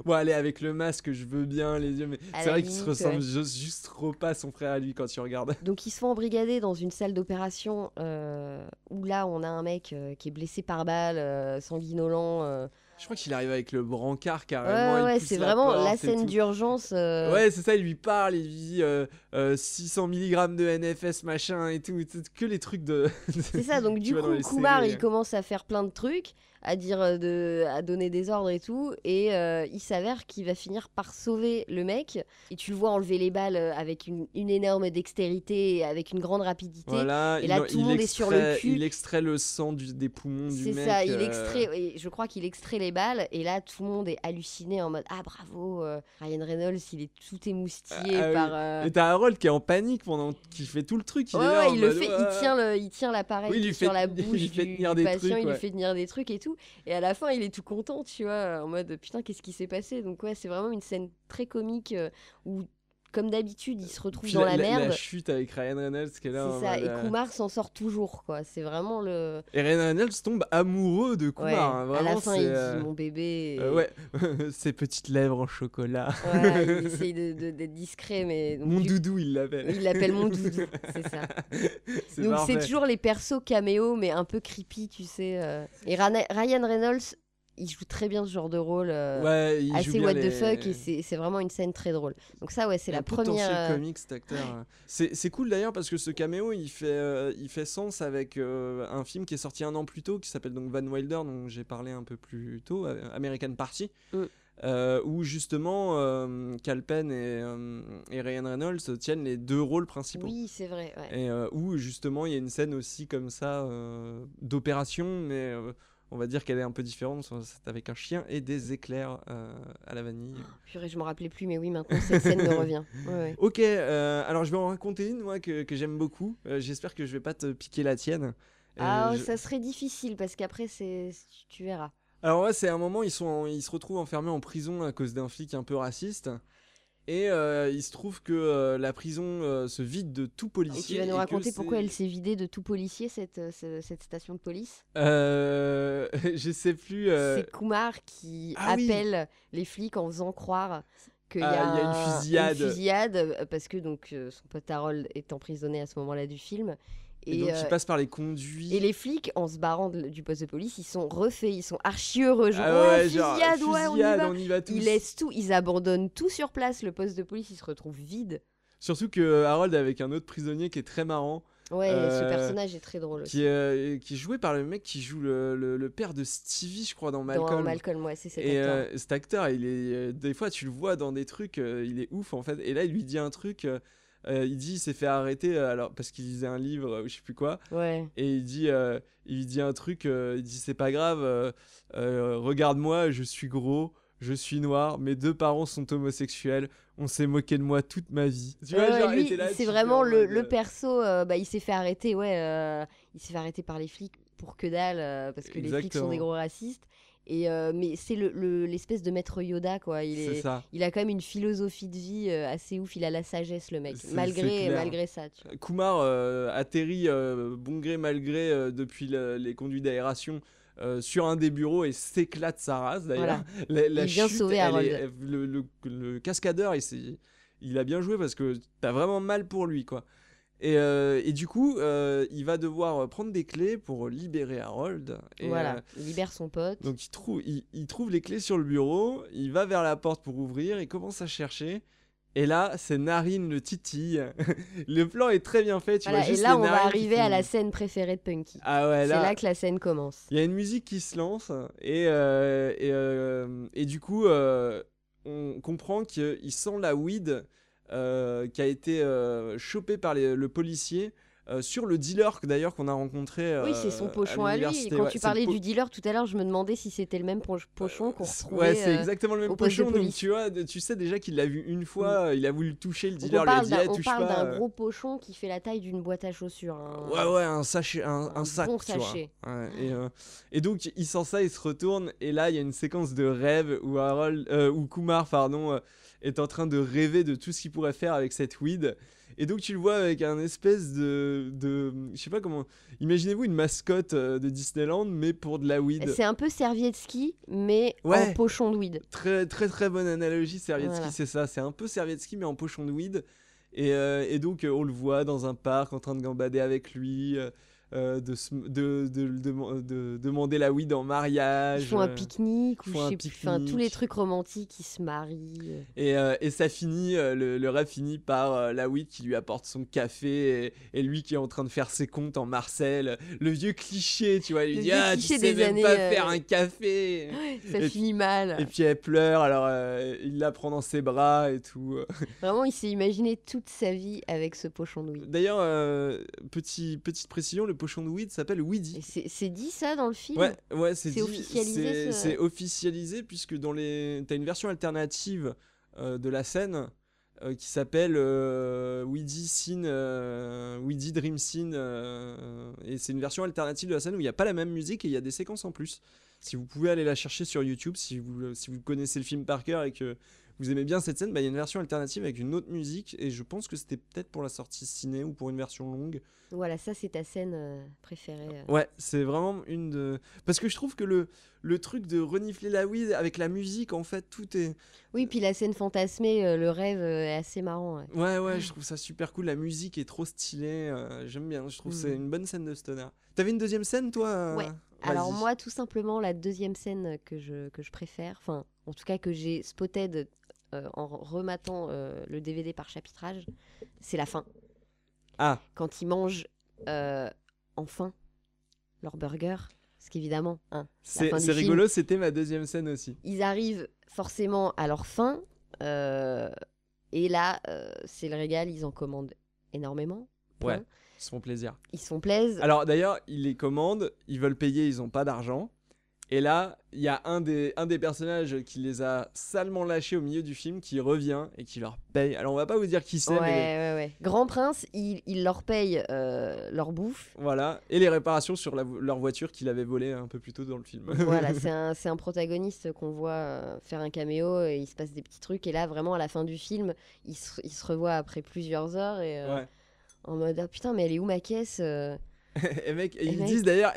bon, allez, avec le masque, je veux bien, les yeux, mais c'est vrai qu'il se ressemble ouais. juste, juste trop pas à son frère à lui quand tu regardes. Donc ils se font embrigader dans une salle d'opération euh, où là on a un mec euh, qui est blessé par balle, euh, sanguinolent. Euh. Je crois qu'il arrive avec le brancard carrément. ouais, il ouais, c'est vraiment la porte scène d'urgence. euh, Ouais, c'est ça, il lui parle, il lui dit euh, euh, 600 mg de NFS machin et tout, que les trucs de. C'est ça, donc du coup Kumar séries. il commence à faire plein de trucs, à dire euh, de, à donner des ordres et tout, et euh, il s'avère qu'il va finir par sauver le mec. Et tu le vois enlever les balles euh, avec une, une énorme dextérité, avec une grande rapidité. Voilà, Et il, là, en- tout le il monde est sur le extrait- cul. Il extrait le sang du- des poumons du C'est mec. ça, il extrait, je crois qu'il extrait les balles, et là tout le monde est halluciné en mode Ah bravo, euh, Ryan Reynolds il est tout émoustillé Ah oui. par. euh, Et t'as Harold qui est en panique pendant qu'il fait tout le truc. Il Ouais, est là ouais, en il le mode, fait, il tient le, il tient l'appareil Oui, il fait- sur la il bouche fait du, tenir du des patient, trucs, il lui fait tenir des trucs et tout. Et à la fin, il est tout content, tu vois, en mode putain, qu'est-ce qui s'est passé? Donc ouais, c'est vraiment une scène très comique euh, où, comme d'habitude, il se retrouve Puis dans la, la, merde. chute avec Ryan Reynolds qui est là. C'est ça, et euh, Kumar s'en sort toujours, quoi. C'est vraiment le. Et Ryan Reynolds tombe amoureux de Kumar. Ouais, hein, à la fin, il euh, dit mon bébé. et- euh, ouais, ses petites lèvres en chocolat. Voilà, il essaye de- de- d'être discret, mais. donc, Mon du- doudou, il l'appelle. Il l'appelle mon doudou, c'est ça. Donc c'est toujours les persos caméo, mais un peu creepy, tu sais. euh. Et Ryan Reynolds, il joue très bien ce genre de rôle. euh, Ouais, il joue assez bien what les- the fuck, et c'est vraiment une scène très drôle. Donc ça, ouais, c'est la première. euh, comique cet acteur. C'est c'est cool d'ailleurs parce que ce caméo il fait, euh, il fait sens avec euh, un film qui est sorti un an plus tôt qui s'appelle donc Van Wilder dont j'ai parlé un peu plus tôt, American Party. Mm. euh, où justement euh, Cal Penn et, euh, et Ryan Reynolds tiennent les deux rôles principaux. Oui, c'est vrai. ouais. Et où justement il y a une scène aussi comme ça d'opération, mais on va dire qu'elle est un peu différente. C'est avec un chien et des éclairs euh, à la vanille. Purée, je me rappelais plus, mais oui, maintenant cette scène me revient. Ouais, ouais. Ok, euh, alors je vais en raconter une moi que, que j'aime beaucoup. Euh, J'espère que je vais pas te piquer la tienne. Ah, je- ça serait difficile parce qu'après, c'est tu verras. Alors ouais, c'est un moment ils sont en- ils se retrouvent enfermés en prison à cause d'un flic un peu raciste. Et euh, il se trouve que euh, la prison euh, se vide de tout Et policier. tu vas nous raconter pourquoi elle s'est vidée de tout policier, cette, ce- cette station de police? Je sais plus. C'est Kumar qui ah oui. appelle les flics en faisant croire qu'il y, Ah, a y a une un- fusillade. fusillade, parce que donc son pote Harold est emprisonné à ce moment-là du film Et, Et, donc, euh, il passe par les conduits. et les flics, en se barrant de- du poste de police, ils sont refaits, ils sont archi heureux. Genre, Ah ouais, ouais, genre, fusillade, ouais, on y va. on y va tous. Ils laissent tout, ils abandonnent tout sur place. Le poste de police, il se retrouve vide. Surtout que Harold est avec un autre prisonnier qui est très marrant, Ouais, ce Euh, personnage est très drôle aussi. qui est, euh, qui est joué par le mec qui joue le, le- le père de Stevie, je crois, dans Malcolm. Dans Malcolm, ouais, c'est cet Et acteur. euh, cet acteur, il est, euh, des fois, tu le vois dans des trucs, euh, il est ouf en fait. Et là, il lui dit un truc. Euh, euh, il dit, il s'est fait arrêter euh, alors parce qu'il lisait un livre euh, ou je sais plus quoi. Ouais. Et il dit, euh, il dit un truc. euh, il dit, c'est pas grave. euh, euh, Regarde-moi, je suis gros, je suis noir. Mes deux parents sont homosexuels. On s'est moqué de moi toute ma vie. Tu vois, et lui, c'est vraiment en le, le euh, perso. euh, bah, il s'est fait arrêter, ouais. euh, il s'est fait arrêter par les flics pour que dalle, euh, parce que les flics sont des gros racistes. Et euh, mais c'est le- le- l'espèce de maître Yoda, quoi. Il C'est est, ça. il a quand même une philosophie de vie euh, assez ouf. Il a la sagesse, le mec, malgré malgré ça. Tu vois. Kumar euh, atterrit euh, bon gré mal gré euh, depuis le- les conduits d'aération euh, sur un des bureaux et s'éclate sa race d'ailleurs. La, la Il vient chute, sauver elle Harold. est- le, le- le cascadeur, il, il a bien joué parce que t'as vraiment mal pour lui quoi. Et, euh, et du coup, euh, il va devoir prendre des clés pour libérer Harold. Et, voilà, euh, il libère son pote. donc il trouve, il, il trouve les clés sur le bureau, il va vers la porte pour ouvrir, il commence à chercher. Et là, c'est Narine le titille. le plan est très bien fait. Tu Voilà, vois et juste là, les on va narines arriver à la scène préférée de Punky. Ah ouais, C'est là, là que la scène commence. il y a une musique qui se lance et, euh, et, euh, et du coup, euh, on comprend qu'il sent la weed euh, qui a été euh, chopée par les- le policier euh, sur le dealer que- d'ailleurs qu'on a rencontré. Oui, c'est son pochon à, lui. Et l'université. quand Ouais, tu parlais du dealer tout à l'heure, je me demandais si c'était le même poch- pochon qu'on retrouvait. Ouais, c'est euh, exactement le même pochon. Donc tu vois, tu sais déjà qu'il l'a vu une fois, il a voulu toucher, le dealer on lui a parle dit d'un Eh, on parle d'un gros pochon qui fait la taille d'une boîte à chaussures. hein. Ouais, ouais, un sachet, un, un Un sac, bon tu vois. sachet. Ouais, et, et donc, il sent ça, il se retourne, et là, il y a une séquence de rêve où, Harold, où Kumar pardon, est en train de rêver de tout ce qu'il pourrait faire avec cette weed. Et donc, tu le vois avec un espèce de. de je sais pas comment. Imaginez-vous une mascotte euh, de Disneyland, mais pour de la weed. C'est un peu serviette ski, mais Ouais. en pochon de weed. Très, très, très bonne analogie, Servietsky, Voilà. c'est ça. C'est un peu Servietsky, mais en pochon de weed. Et, euh, et donc, euh, on le voit dans un parc en train de gambader avec lui, de, se- de, de, de- de demander la weed en mariage. Ils font un euh, pique-nique, ou je sais plus, enfin, tous les trucs romantiques, ils se marient. euh. Et, euh, et ça finit, euh, le, le rêve finit par euh, la weed qui lui apporte son café et, et lui qui est en train de faire ses comptes en Marcel. Le vieux cliché, tu vois. Il lui dit Ah, tu sais des même années, pas euh, faire un café. Ça Et- finit mal. Et puis elle pleure, alors euh, il la prend dans ses bras et tout. Vraiment, il s'est imaginé toute sa vie avec ce pochon de weed. D'ailleurs, euh, petit, petite précision, le pochon de weed s'appelle Weedy. c'est dit ça dans le film Ouais, ouais, c'est dit- officialisé, c'est- ce- C'est officialisé puisque dans les, t'as une version alternative euh, de la scène euh, qui s'appelle euh, Weedy Scene, euh, Weedy Dream Scene, euh, et c'est une version alternative de la scène où il n'y a pas la même musique et il y a des séquences en plus. Si vous pouvez aller la chercher sur YouTube, si vous, si vous connaissez le film par cœur et que vous aimez bien cette scène, bah, il y a une version alternative avec une autre musique et je pense que c'était peut-être pour la sortie ciné ou pour une version longue. Voilà, ça c'est ta scène euh, préférée. euh. Ouais, c'est vraiment une de. Parce que je trouve que le, le truc de renifler la weed avec la musique, en fait, tout est. Oui, puis la scène fantasmée, euh, le rêve est assez marrant. ouais. Ouais, ouais, je trouve ça super cool. La musique est trop stylée. J'aime bien. Je trouve que c'est Mhm. une bonne scène de stoner. T'avais une deuxième scène, toi Ouais. Alors moi, tout simplement, la deuxième scène que je, que je préfère, enfin, en tout cas que j'ai spotted euh, en rematant euh, le DVD par chapitrage, c'est la fin. Ah, Quand ils mangent euh, enfin leur burger, parce qu'évidemment, hein, c'est rigolo, c'était ma deuxième scène aussi. ils arrivent forcément à leur fin, et là, c'est le régal, ils en commandent énormément. Ouais, ils se font plaisir. Ils se font plaisir. Alors d'ailleurs, ils les commandent, ils veulent payer, ils ont pas d'argent. Et là, il y a un des, un des personnages qui les a salement lâchés au milieu du film qui revient et qui leur paye. Alors on va pas vous dire qui c'est, Ouais, mais ouais, ouais. Grand Prince, il, il leur paye euh, leur bouffe. Voilà, et les réparations sur la leur voiture qu'il avait volée un peu plus tôt dans le film. voilà, c'est un, un protagoniste qu'on voit euh, faire un caméo et il se passe des petits trucs. Et là, vraiment, à la fin du film, il se, il se revoit après plusieurs heures et euh, en mode ah putain, mais elle est où ma caisse et mec, et Et ils disent d'ailleurs,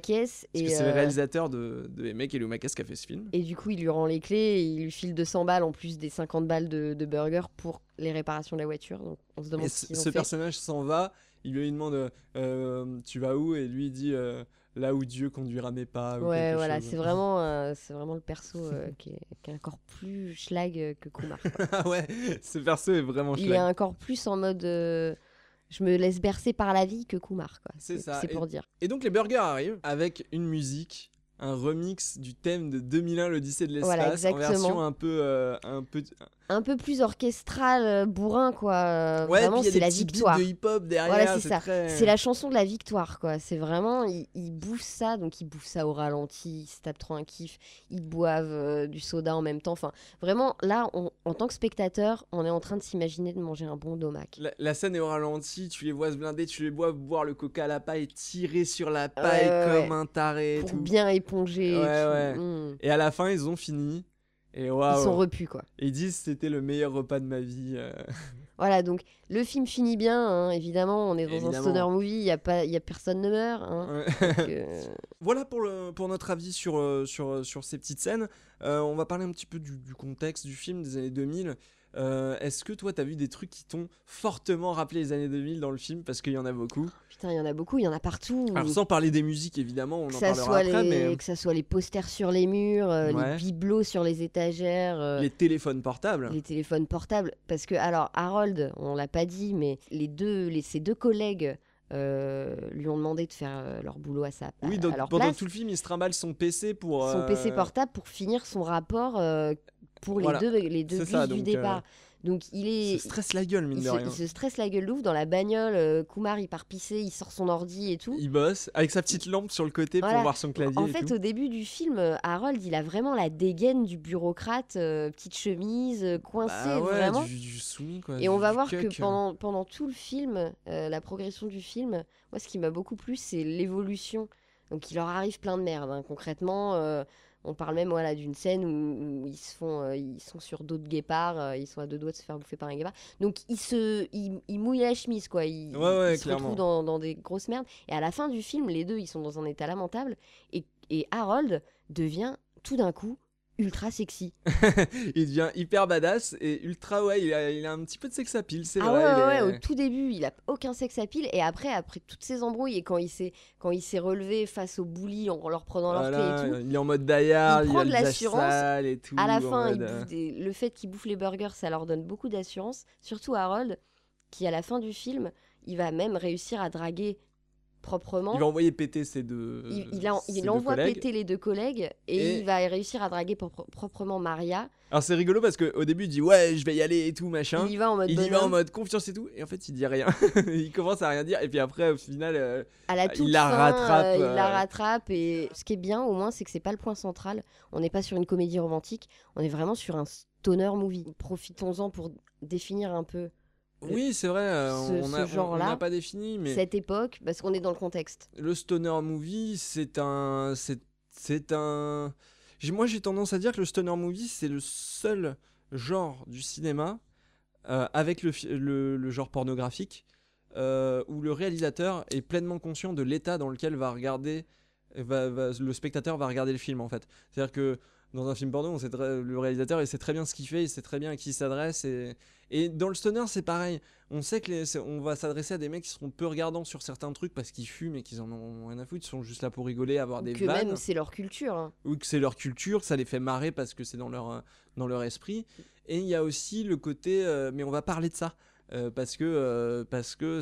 caisse Parce et, c'est le euh, réalisateur de, de ma caisse qui a fait ce film. et du coup, il lui rend les clés et il lui file 200 balles en plus des 50 balles de, de burger pour les réparations de la voiture. Donc, on se demande Et ce ce, fait. personnage s'en va il lui demande euh, euh, tu vas où? Et lui il dit euh, là où Dieu conduira mes pas. ou Ouais, voilà, c'est vraiment, euh, c'est vraiment le perso qui, est, qui est encore plus schlag que Kumar. ah ouais, ce perso est vraiment Il est schlag. encore plus en mode je me laisse bercer par la vie que Kumar. quoi. C'est ça, C'est et- pour dire. Et donc les burgers arrivent avec une musique, un remix du thème de 2001 l'Odyssée de l'espace Voilà, en version un peu euh, un peu Un peu plus orchestral, euh, bourrin, quoi. euh, ouais, vraiment, c'est la victoire. de hip-hop derrière, Voilà, c'est ça. très- C'est la chanson de la victoire, quoi. C'est vraiment, ils, ils bouffent ça, donc ils bouffent ça au ralenti, ils se tapent trop un kiff, ils boivent euh, du soda en même temps. Enfin, vraiment, là, on- en tant que spectateur, on est en train de s'imaginer de manger un bon domac. La, la scène est au ralenti, tu les vois se blinder, tu les vois boire le coca à la paille, tirer sur la paille ouais, comme un taré Pour tout. bien éponger. et Ouais, tout. ouais. Mm. Et à la fin, ils ont fini. Et Ils sont repus, quoi. Et ils disent c'était le meilleur repas de ma vie. euh. Voilà, donc le film finit bien, hein, évidemment. On est dans un stoner movie, il y a pas, y a personne ne meurt. hein. Ouais. Donc, euh, Voilà pour, le, pour notre avis sur, euh, sur, sur ces petites scènes. Euh, on va parler un petit peu du, du contexte du film des années 2000. Euh, Est-ce que toi, t'as vu des trucs qui t'ont fortement rappelé les années 2000 dans le film? Parce qu'il y en a beaucoup. putain, il y en a beaucoup, il y en a partout. Alors, sans parler des musiques, évidemment, on que en ça, parlera soit après, les, mais que ça soit les posters sur les murs, euh, Ouais. les bibelots sur les étagères, euh, les téléphones portables. les téléphones portables. Parce que, alors, Harold, on l'a pas dit, mais les deux, les, ses deux collègues euh, lui ont demandé de faire euh, leur boulot à, sa, Oui, à, donc, à leur pendant place. tout le film, il se trimballe son PC pour. son PC portable pour finir son rapport euh, pour Voilà. les deux, les deux ça, du départ. Donc il Il est. se stresse la gueule, mine de se, rien. il se stresse la gueule d'ouf dans la bagnole. euh, Kumar, il part pisser, il sort son ordi et tout. Il bosse avec sa petite lampe sur le côté Voilà. pour voir son clavier. En et fait, tout. au début du film, euh, Harold, il a vraiment la dégaine du bureaucrate, euh, petite chemise, euh, coincée, Bah ouais, vraiment. du, du soumis, quoi. Et on va voir que cuck. pendant, pendant tout le film, euh, la progression du film, moi, ce qui m'a beaucoup plu, c'est l'évolution. Donc, il leur arrive plein de merde. hein. Concrètement, euh, on parle même voilà, d'une scène où, où ils, se font, euh, ils sont sur d'autres guépards, euh, ils sont à deux doigts de se faire bouffer par un guépard. Donc, ils, se, ils, ils mouillent la chemise, quoi. Ils, Ouais, ouais, ils se retrouvent dans, dans des grosses merdes. Et à la fin du film, les deux, ils sont dans un état lamentable. Et, et Harold devient tout d'un coup ultra sexy. il devient hyper badass et ultra ouais il a, il a un petit peu de sex appeal c'est Ah vrai ouais, il ouais, est- au tout début, il a aucun sex appeal et après, après toutes ces embrouilles et quand il s'est quand il s'est relevé face aux bullies en leur prenant leur clé et tout, il est en mode daillard Il il, prend a de l'assurance. sale et tout à la fin, il euh, bouffe des- le fait qu'il bouffe les burgers, ça leur donne beaucoup d'assurance. Surtout Harold, qui à la fin du film, il va même réussir à draguer proprement. il va envoyer péter ses deux Il, il a- ses il deux envoie collègues. péter les deux collègues et, Et- il va réussir à draguer propre- proprement Maria. alors c'est rigolo parce qu'au début il dit ouais je vais y aller et tout machin il y va en mode il y va bonhomme. en mode confiance et tout et en fait il dit rien il commence à rien dire et puis après au final euh, à la il la fin, rattrape, euh, il euh. la rattrape et ce qui est bien au moins c'est que c'est pas le point central. On n'est pas sur une comédie romantique, on est vraiment sur un stoner movie. Profitons-en pour définir un peu oui c'est vrai euh, ce- on ce n'a pas défini mais cette époque parce qu'on est dans le contexte. le stoner movie, c'est un, c'est, un. Moi, j'ai tendance à dire que le stoner movie, c'est le seul genre du cinéma euh, avec le, le, le genre pornographique euh, où le réalisateur est pleinement conscient de l'état dans lequel va regarder, va, va- le spectateur va regarder le film en fait. C'est-à-dire que dans un film porno, on sait très- le réalisateur il sait très bien ce qu'il fait, il sait très bien à qui il s'adresse et, et dans le stoner c'est pareil. On sait que les- on va s'adresser à des mecs qui seront peu regardants sur certains trucs parce qu'ils fument et qu'ils en ont rien à foutre, ils sont juste là pour rigoler, avoir des que vannes même c'est leur culture. hein. ou que c'est leur culture, ça les fait marrer parce que c'est dans leur, dans leur esprit. Et il y a aussi le côté, euh, mais on va parler de ça, euh, parce que euh, parce que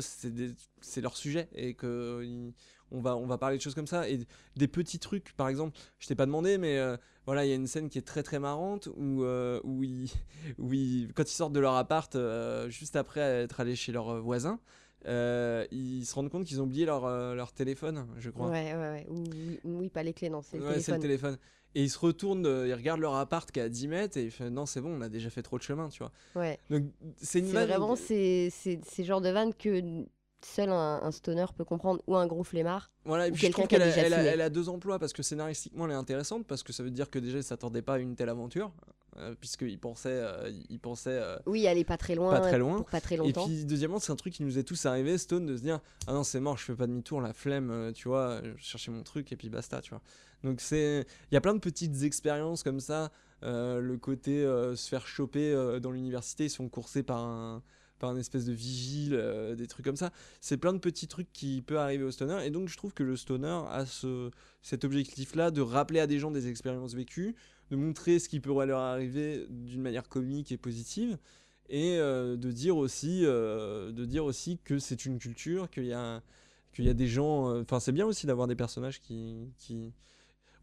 c'est leur sujet et que ils- on va on va parler de choses comme ça et des petits trucs. Par exemple, je t'ai pas demandé, mais euh, voilà, il y a une scène qui est très très marrante où euh, où, ils, où ils- quand ils sortent de leur appart euh, juste après être allés chez leur voisin. euh, ils se rendent compte qu'ils ont oublié leur, euh, leur téléphone, je crois. Ouais, ouais, ouais. Ou, oui, oui, pas les clés, non, c'est le Ouais, c'est le téléphone. Et ils se retournent, euh, ils regardent leur appart qui est à 10 mètres et ils font non, c'est bon, on a déjà fait trop de chemin, tu vois. Ouais. Donc c'est une C'est vanne- vraiment ces, ces, ces genres de vannes que seul un, un stoner peut comprendre ou un gros flemmard. Voilà, et ou puis je quelqu'un trouve qui a qu'elle a, déjà elle a- fumé. elle a deux emplois parce que scénaristiquement elle est intéressante parce que ça veut dire que déjà ils s'attendaient pas à une telle aventure euh, puisqu'ils pensaient, euh, ils pensaient euh, Oui, elle est pas très loin. Pas très loin. Pour pas très Et longtemps. puis deuxièmement, c'est un truc qui nous est tous arrivé, Stone, de se dire ah non c'est mort, je fais pas demi-tour, la flemme, euh, tu vois, je cherchais mon truc et puis basta, tu vois. Donc c'est, il y a plein de petites expériences comme ça, euh, le côté euh, se faire choper euh, dans l'université, ils sont coursés par un par un espèce de vigile, euh, des trucs comme ça. C'est plein de petits trucs qui peuvent arriver au stoner. Et donc, je trouve que le stoner a ce, cet objectif-là de rappeler à des gens des expériences vécues, de montrer ce qui pourrait leur arriver d'une manière comique et positive. Et euh, de, dire aussi, euh, de dire aussi que c'est une culture, qu'il y a, qu'il y a des gens. Enfin, c'est bien aussi d'avoir des personnages qui...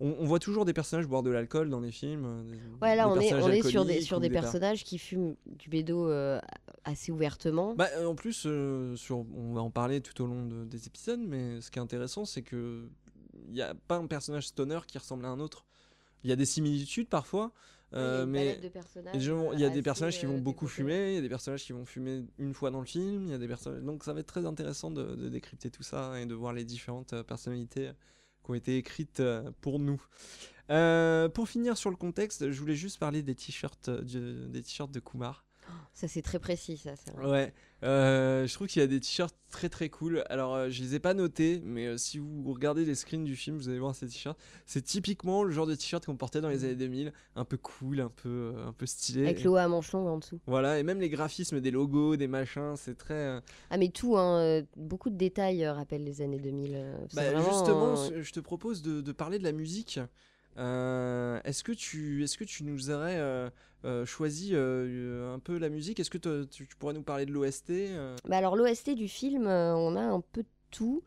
On, on voit toujours des personnages boire de l'alcool dans les films. euh, des- Ouais, là, des on est, personnages on est sur des, sur personnages qui fument du bédo euh, assez ouvertement. Bah, euh, en plus, euh, sur, on va en parler tout au long de- des épisodes, mais ce qui est intéressant, c'est que il n'y a pas un personnage stoner qui ressemble à un autre. Il y a des similitudes parfois, il y a une mais de il y a des personnages qui vont beaucoup fumer, il y a des personnages qui vont fumer une fois dans le film, il y a des personnages... donc ça va être très intéressant de, de décrypter tout ça et de voir les différentes personnalités qui ont été écrites euh, pour nous. Euh, pour finir sur le contexte, je voulais juste parler des t-shirts euh, du- des t-shirts de Kumar. Ça, c'est très précis, ça. Ouais, euh, je trouve qu'il y a des t-shirts très très cool. Alors, euh, je les ai pas notés, mais euh, si vous regardez les screens du film, vous allez voir ces t-shirts. C'est typiquement le genre de t-shirt qu'on portait dans les années 2000, un peu cool, un peu, euh, un peu stylé. Avec le haut à manches longues en dessous. Voilà, et même les graphismes des logos, des machins, c'est très. Ah, mais tout, hein, beaucoup de détails rappellent les années 2000. euh, c'est Bah, vraiment, justement, je te propose de, de parler de la musique. Euh, est-ce que tu, est-ce que tu nous aurais euh, euh, choisi un peu la musique? Est-ce que te- tu, tu pourrais nous parler de l'OST Bah alors l'OST du film, on a un peu de tout,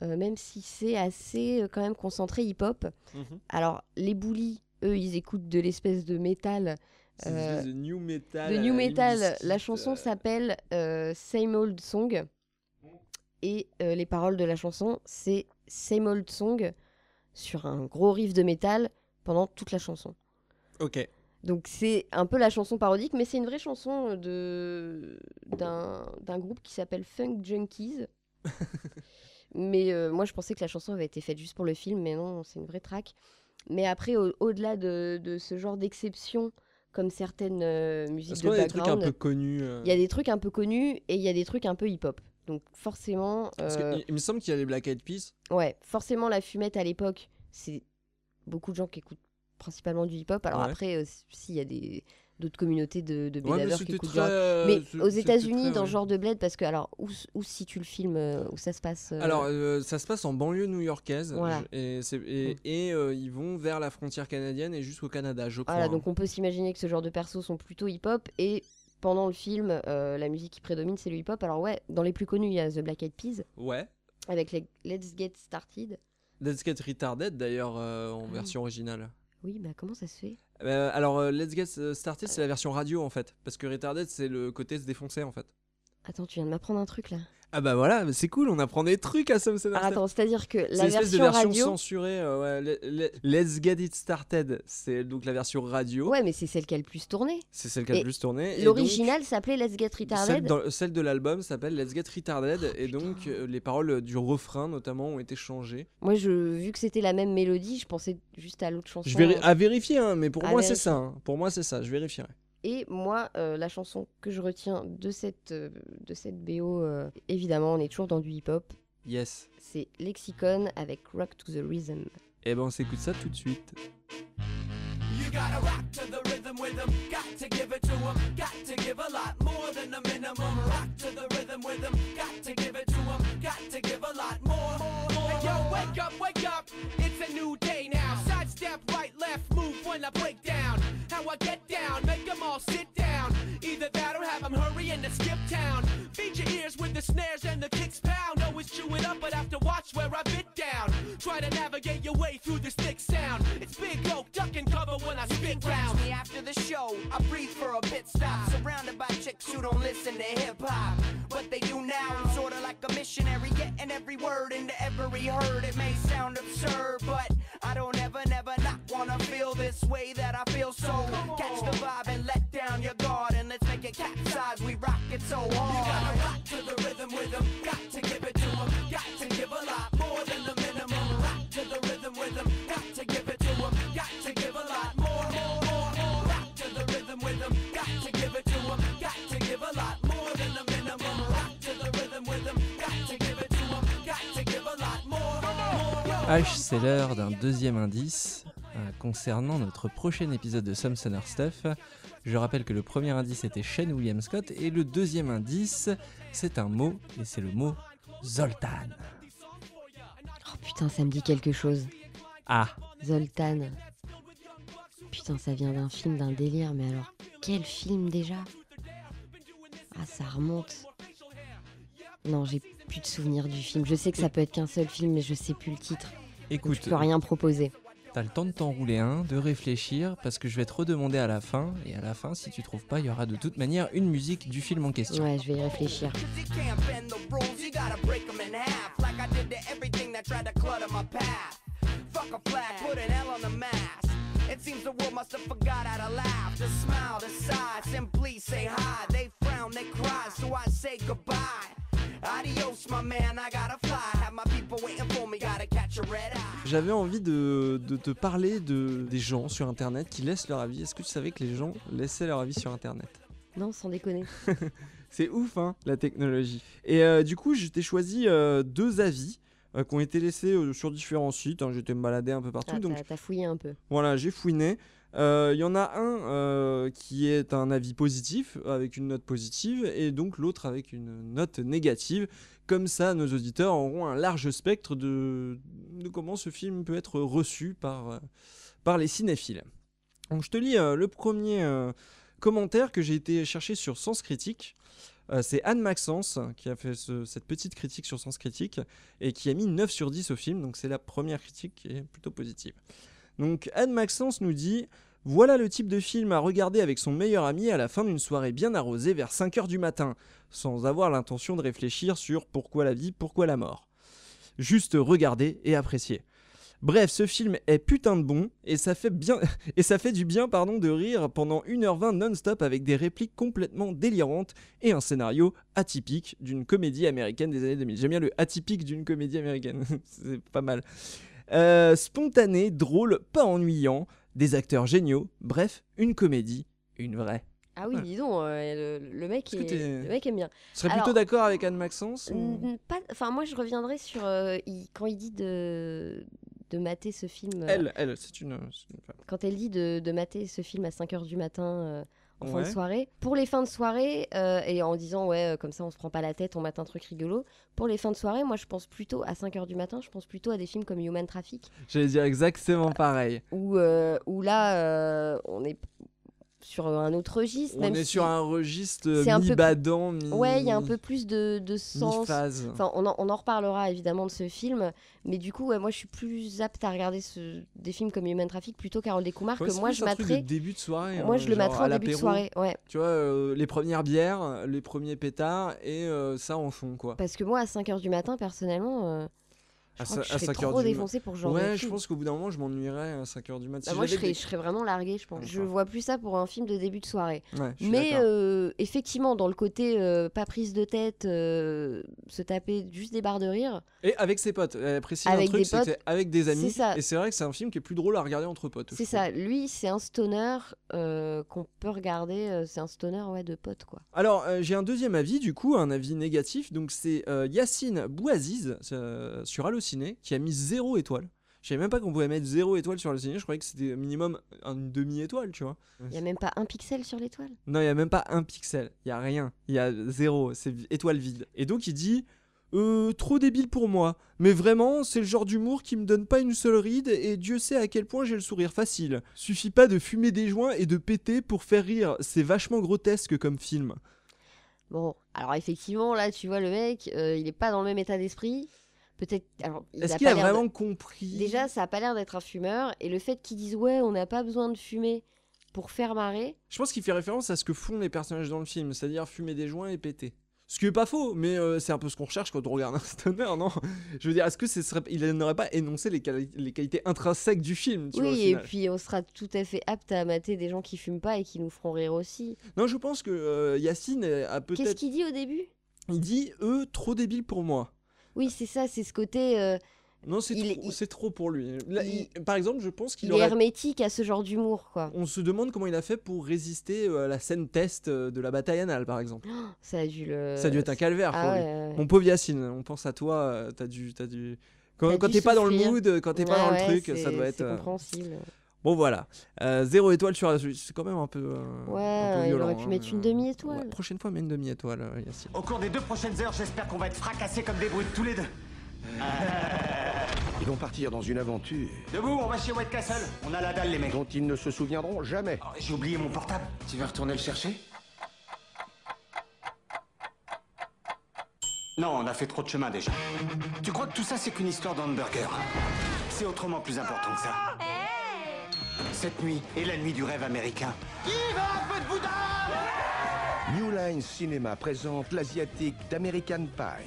même si c'est assez quand même concentré hip-hop. Mhm. Alors les bullies, eux, ils écoutent de l'espèce de métal. De new metal. de new metal, la chanson s'appelle Same Old Song. Et les paroles de la chanson, c'est Same Old Song sur un gros riff de métal pendant toute la chanson. Ok. Donc c'est un peu la chanson parodique, mais c'est une vraie chanson de d'un groupe qui s'appelle Funk Junkies. mais euh, moi je pensais que la chanson avait été faite juste pour le film, mais non, c'est une vraie track. Mais après, au- au-delà de, de ce genre d'exception, comme certaines euh, musiques de qu'on a des trucs un peu connus euh, il y a des trucs un peu connus et il y a des trucs un peu hip-hop. Donc forcément, parce que euh, il, me semble qu'il y a les Black Eyed Peas. ouais, forcément la fumette à l'époque, c'est beaucoup de gens qui écoutent principalement du hip-hop. Alors Ouais. après, euh, s'il y a des d'autres communautés de, de Ouais, mais bédaveurs qui écoutent très, du rap. euh, Mais aux États-Unis, dans ouais. ce genre de bled, parce que alors où, où si tu le filmes, euh, où ça se passe euh, Alors, euh, ça se passe en banlieue new-yorkaise. Voilà. Et, Mm. et, euh, ils vont vers la frontière canadienne et jusqu'au Canada, je crois. Voilà, hein. donc on peut s'imaginer que ce genre de persos sont plutôt hip-hop et pendant le film, euh, la musique qui prédomine c'est le hip-hop. Alors ouais, dans les plus connus, il y a The Black Eyed Peas Ouais. avec les Let's Get Started. Let's Get Retarded d'ailleurs euh, en Ah. version originale. Oui, bah comment ça se fait? Euh, alors, Let's Get Started, c'est la version radio en fait. Parce que Retarded, c'est le côté se défoncer en fait. Attends, tu viens de m'apprendre un truc là. Ah bah voilà, c'est cool, on apprend des trucs à Some Alors attends, c'est-à-dire que C'est la espèce de version version radio. censurée. euh, ouais, le- le- Let's Get It Started, c'est donc la version radio. Ouais, mais c'est celle qui a le plus tourné. C'est celle qui a le Et plus tourné. et L'original s'appelait Let's Get Celle, Retarded. dans- celle de l'album s'appelle Let's Get Retarded et putain. donc euh, les paroles du refrain notamment ont été changées. Moi, je, vu que c'était la même mélodie, je pensais juste à l'autre chanson. Je vais à vérifier, hein, mais pour À moi c'est ça. hein. Pour moi c'est ça, je vérifierai. Et moi, euh, la chanson que je retiens de cette, euh, de cette BO, euh, évidemment, on est toujours dans du hip-hop. Yes. C'est Lexicon avec Rock to the Rhythm. Et ben on s'écoute ça tout de suite. You gotta rock to the rhythm with them, got to give it to them, got to give a lot more than the minimum. Rock to the rhythm with them, got to give it to them, got to give a lot more. Hey yo, wake up, wake up, it's a new day now. Sidestep, right, left, move when I break down. How I get down, make them all sit down. Either that or have them hurry and skip town. Feed your ears with the snares and the kicks pound. Always chew it up, but have to watch where I bit down. Try to navigate your way through this thick sound. It's big oak, duck and cover when I spit round. me after the show. I breathe for a pit stop. Surrounded by chicks who don't listen to hip hop. What they do now, I'm sorta like a missionary, getting every word into every herd. It may sound absurd, but I don't ever, never not wanna feel this way that I feel. So catch the vibe and let down your guard, and let's make it capsize. We rock it so You gotta hard. rock to the H, c'est l'heure d'un deuxième indice. euh, concernant notre prochain épisode de Some Sonner Stuff. Je rappelle que le premier indice était Shane William Scott et le deuxième indice, c'est un mot et c'est le mot Zoltan. Oh putain, ça me dit quelque chose. Ah, Zoltan. Putain, ça vient d'un film, d'un délire, mais alors, quel film déjà? Ah, ça remonte. Non, j'ai plus de souvenirs du film. Je sais que ça peut être qu'un seul film, mais je sais plus le titre. Écoute, je peux rien proposer. t'as le temps de t'enrouler un, de réfléchir, parce que je vais te redemander à la fin, et à la fin, si tu trouves pas, il y aura de toute manière une musique du film en question. Ouais, je vais y réfléchir. It seems the world must have forgot how to laugh. Just smile, decide, simply say hi. They frown, they cry, so I say goodbye. J'avais envie de, de te parler de, des gens sur internet qui laissent leur avis. Est-ce que tu savais que les gens laissaient leur avis sur internet? Non, sans déconner. C'est ouf, hein, la technologie. Et euh, du coup, je t'ai choisi euh, deux avis euh, qui ont été laissés euh, sur différents sites. hein. J'étais me balader un peu partout. Ah, donc t'as- T'as fouillé un peu. voilà, j'ai fouiné. Euh, Il y en a un euh, qui est un avis positif, avec une note positive, et donc l'autre avec une note négative. Comme ça, nos auditeurs auront un large spectre de, comment ce film peut être reçu par, euh, par les cinéphiles. Donc je te lis euh, le premier euh, commentaire que j'ai été chercher sur Sens Critique. Euh, c'est Anne Maxence qui a fait ce- cette petite critique sur Sens Critique et qui a mis 9 sur 10 au film, donc c'est la première critique qui est plutôt positive. Donc Anne Maxence nous dit Voilà le type de film à regarder avec son meilleur ami à la fin d'une soirée bien arrosée vers 5h du matin, sans avoir l'intention de réfléchir sur pourquoi la vie, pourquoi la mort. Juste regarder et apprécier. Bref, ce film est putain de bon et ça fait bien et ça fait du bien pardon de rire pendant 1h20 non-stop avec des répliques complètement délirantes et un scénario atypique d'une comédie américaine des années 2000. J'aime bien le atypique d'une comédie américaine, c'est pas mal. Euh, spontané, drôle, pas ennuyant, des acteurs géniaux, bref, une comédie, une vraie. Ah oui, Ouais. dis donc, euh, le, le mec est- le mec aime bien. Tu serais Alors- plutôt d'accord avec Anne Maxence ou- pas- Enfin, moi, je reviendrai sur euh, il- quand il dit de de mater ce film. Elle, elle, c'est une, une femme. quand elle dit de, de mater ce film à 5h du matin en fin Ouais. de soirée. Pour les fins de soirée, euh, et en disant, ouais, euh, comme ça on se prend pas la tête, on mate un truc rigolo. Pour les fins de soirée, moi je pense plutôt à 5h du matin, je pense plutôt à des films comme Human Traffic, J'allais dire exactement pareil. où, euh, où là euh, on est sur un autre registre. On même est si- sur un registre peu- mi-badant, mi... Ouais, il y a un peu plus de, de sens. Enfin, on en, on en reparlera évidemment de ce film, mais du coup, ouais, moi je suis plus apte à regarder ce- des films comme Human Traffic plutôt Carole Descoumars Ouais, que moi je materais. début de soirée. Moi hein, je le à en début de soirée, ouais. Tu vois, euh, les premières bières, les premiers pétards et euh, ça en fond quoi. Parce que moi à 5h du matin, personnellement, euh, je À crois ça- que je à serais 5 heures trop du pour ce genre de je film. pense qu'au bout d'un moment, je m'ennuierais à 5h du matin. Bah, moi je serais, je serais vraiment larguée, je pense. Je D'accord. vois plus ça pour un film de début de soirée. Ouais, je suis Mais d'accord. euh, effectivement, dans le côté euh, pas prise de tête, euh, se taper juste des barres de rire, Et avec ses potes. Elle précise Avec un truc, des potes, c'est avec des amis. c'est ça. Et c'est vrai que c'est un film qui est plus drôle à regarder entre potes. je c'est trouve. ça. Lui, c'est un stoner euh, qu'on peut regarder. euh, c'est un stoner ouais, de potes, quoi. Alors, euh, j'ai un deuxième avis, du coup, un avis négatif. Donc, c'est euh, Yacine Bouaziz euh, sur Allociné qui a mis 0 étoile. Je savais même pas qu'on pouvait mettre 0 étoile sur Allociné. Je croyais que c'était minimum une demi-étoile, tu vois. Il y a même pas un pixel sur l'étoile? Non, il y a même pas un pixel. Il y a rien. Il y a zéro. C'est étoile vide. Et donc, il dit. Euh, trop débile pour moi. Mais vraiment, c'est le genre d'humour qui me donne pas une seule ride et Dieu sait à quel point j'ai le sourire facile. Suffit pas de fumer des joints et de péter pour faire rire. C'est vachement grotesque comme film. Bon, alors effectivement, là, tu vois, le mec, euh, il est pas dans le même état d'esprit. Peut-être. alors, Est-ce a qu'il a de- vraiment compris? Déjà, ça a pas l'air d'être un fumeur. Et le fait qu'ils disent, ouais, on n'a pas besoin de fumer pour faire marrer. Je pense qu'il fait référence à ce que font les personnages dans le film, c'est-à-dire fumer des joints et péter. Ce qui est pas faux, mais euh, c'est un peu ce qu'on recherche quand on regarde un stoner, non? Je veux dire, est-ce que ce serait... il n'aurait pas énoncé les, quali- les qualités intrinsèques du film tu vois, au Oui, et puis on sera tout à fait apte à mater des gens qui fument pas et qui nous feront rire aussi. Non, je pense que euh, Yacine a Qu'est-ce peut-être... qu'il dit au début? Il dit, eux, trop débile pour moi. Oui, c'est ça, c'est ce côté. euh, Non, c'est trop, pour lui. Là, il- il- Par exemple, je pense qu'il il est aurait... hermétique à ce genre d'humour, quoi. On se demande comment il a fait pour résister euh, à la scène test euh, de la bataille anale, par exemple. Ça a dû le. Ça a dû être un calvaire pour Ah lui. ouais, ouais. Mon pauvre Yacine, on pense à toi, t'as dû, t'as dû. Quand, t'es pas dans le mood, quand t'es pas Ouais, dans le ouais, truc, ça doit être. C'est euh, compréhensible. Bon voilà, Euh, zéro étoile sur. C'est quand même un peu. euh, Ouais, un peu il violent, aurait pu hein. mettre une demi-étoile. Ouais, prochaine fois, mets une demi-étoile, euh, Yacine. Au cours des deux prochaines heures, j'espère qu'on va être fracassés comme des brutes tous les deux. Ils vont partir dans une aventure Debout, on va chez White Castle. On a la dalle, les mecs. dont ils ne se souviendront jamais. Oh, J'ai oublié mon portable. Tu veux retourner le chercher? Non, on a fait trop de chemin déjà. Tu crois que tout ça, c'est qu'une histoire d'hamburger C'est autrement plus important que ça. Cette nuit est la nuit du rêve américain. New Line Cinema présente l'asiatique d'American Pie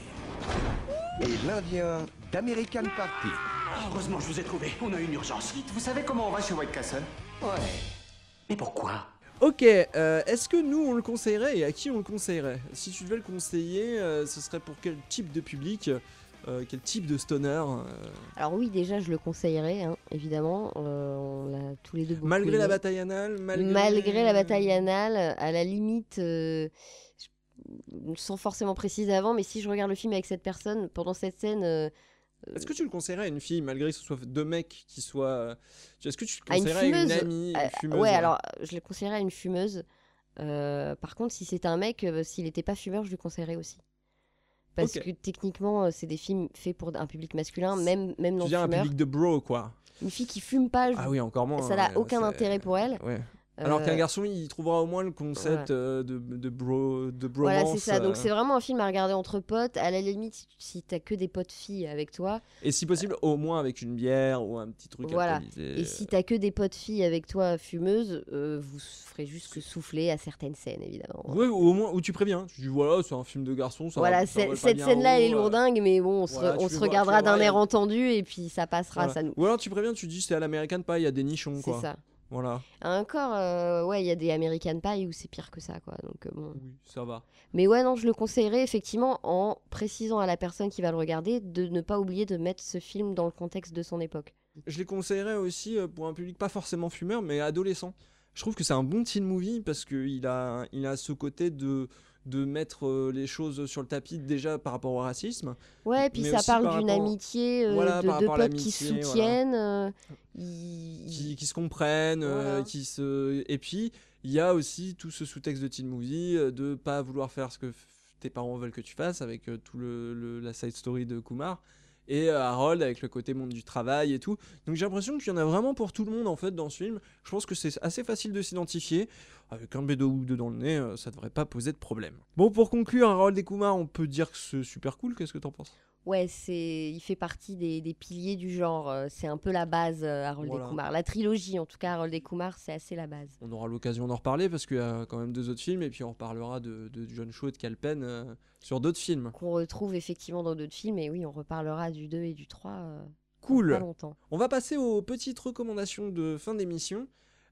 et l'indien d'American Party. Ah, heureusement, je vous ai trouvé. On a une urgence. Vite, vous savez comment on va chez White Castle? Ouais. Mais pourquoi? Ok, euh, est-ce que nous on le conseillerait? Et à qui on le conseillerait? Si tu devais le conseiller, euh, ce serait pour quel type de public? Euh, Quel type de stoner euh, Alors oui, déjà, je le conseillerais, hein, évidemment. euh, on l'a tous les deux beaucoup Malgré la bataille anale malgré... Malgré la bataille anale, à la limite, sans forcément préciser avant, mais si je regarde le film avec cette personne, pendant cette scène, Est-ce que tu le conseillerais à une fille malgré que ce soit deux mecs qui soient. Est-ce que tu le à une conseillerais à une fumeuse, amie, euh, une fumeuse ouais, alors je le conseillerais à une fumeuse. Par contre, si c'était un mec, s'il n'était pas fumeur, je lui conseillerais aussi. Parce que techniquement, euh, c'est des films faits pour un public masculin, même, même Tu non veux dire un public de bro quoi Une fille qui fume pas, je- Ah oui, encore moins. ça n'a ouais, aucun intérêt pour elle. Ouais. Alors Euh, qu'un garçon, il trouvera au moins le concept euh, de, de bro, de bromance. Voilà, c'est ça. Donc euh, c'est vraiment un film à regarder entre potes. À la limite, si, t'as que des potes filles avec toi, Et si possible, au moins avec une bière ou un petit truc voilà. alcoolisé. Et si t'as que des potes filles avec toi fumeuses, euh, vous ferez juste que souffler à certaines scènes, évidemment. Ouais, ou au moins où tu préviens. Tu dis voilà, c'est un film de garçon. Ça voilà, va- ça pas cette scène-là, elle est euh, lourdingue, mais bon, on se, voilà, on regardera d'un air entendu et puis ça passera, voilà. ça nous. Ou alors tu préviens, tu dis c'est à l'American Pie, il y a des nichons C'est ça. Voilà. Encore, euh, ouais, il y a des American Pie où c'est pire que ça, quoi. Donc euh, bon. Oui, ça va. Mais ouais, non, je le conseillerais effectivement en précisant à la personne qui va le regarder de ne pas oublier de mettre ce film dans le contexte de son époque. Je les conseillerais aussi euh, pour un public pas forcément fumeur, mais adolescent. Je trouve que c'est un bon teen movie parce qu'il a, il a ce côté de, de mettre euh, les choses sur le tapis déjà par rapport au racisme. Ouais, puis ça parle par d'une amitié euh, Voilà, de deux potes qui se voilà. soutiennent. euh, qui, qui se comprennent, euh, qui se... Et puis, il y a aussi tout ce sous-texte de teen movie, de pas vouloir faire ce que tes parents veulent que tu fasses, avec tout le, le- la side story de Kumar. Et euh, Harold avec le côté monde du travail et tout. Donc j'ai l'impression qu'il y en a vraiment pour tout le monde en fait dans ce film. Je pense que c'est assez facile de s'identifier. Avec un bédo ou deux dans le nez, euh, ça devrait pas poser de problème. Bon, pour conclure, Harold et Kumar, on peut dire que c'est super cool. Qu'est-ce que t'en penses? Ouais, c'est, il fait partie des, des piliers du genre. euh, C'est un peu la base, euh, Harold Voilà. et Kumar. La trilogie, en tout cas, Harold et Kumar, c'est assez la base. On aura l'occasion d'en reparler parce qu'il y a quand même deux autres films et puis on reparlera de, de John Shaw et de Calpen euh, sur d'autres films. Qu'on retrouve effectivement dans d'autres films. Et oui, on reparlera du 2 et du 3 euh, dans Cool. pas longtemps. On va passer aux petites recommandations de fin d'émission.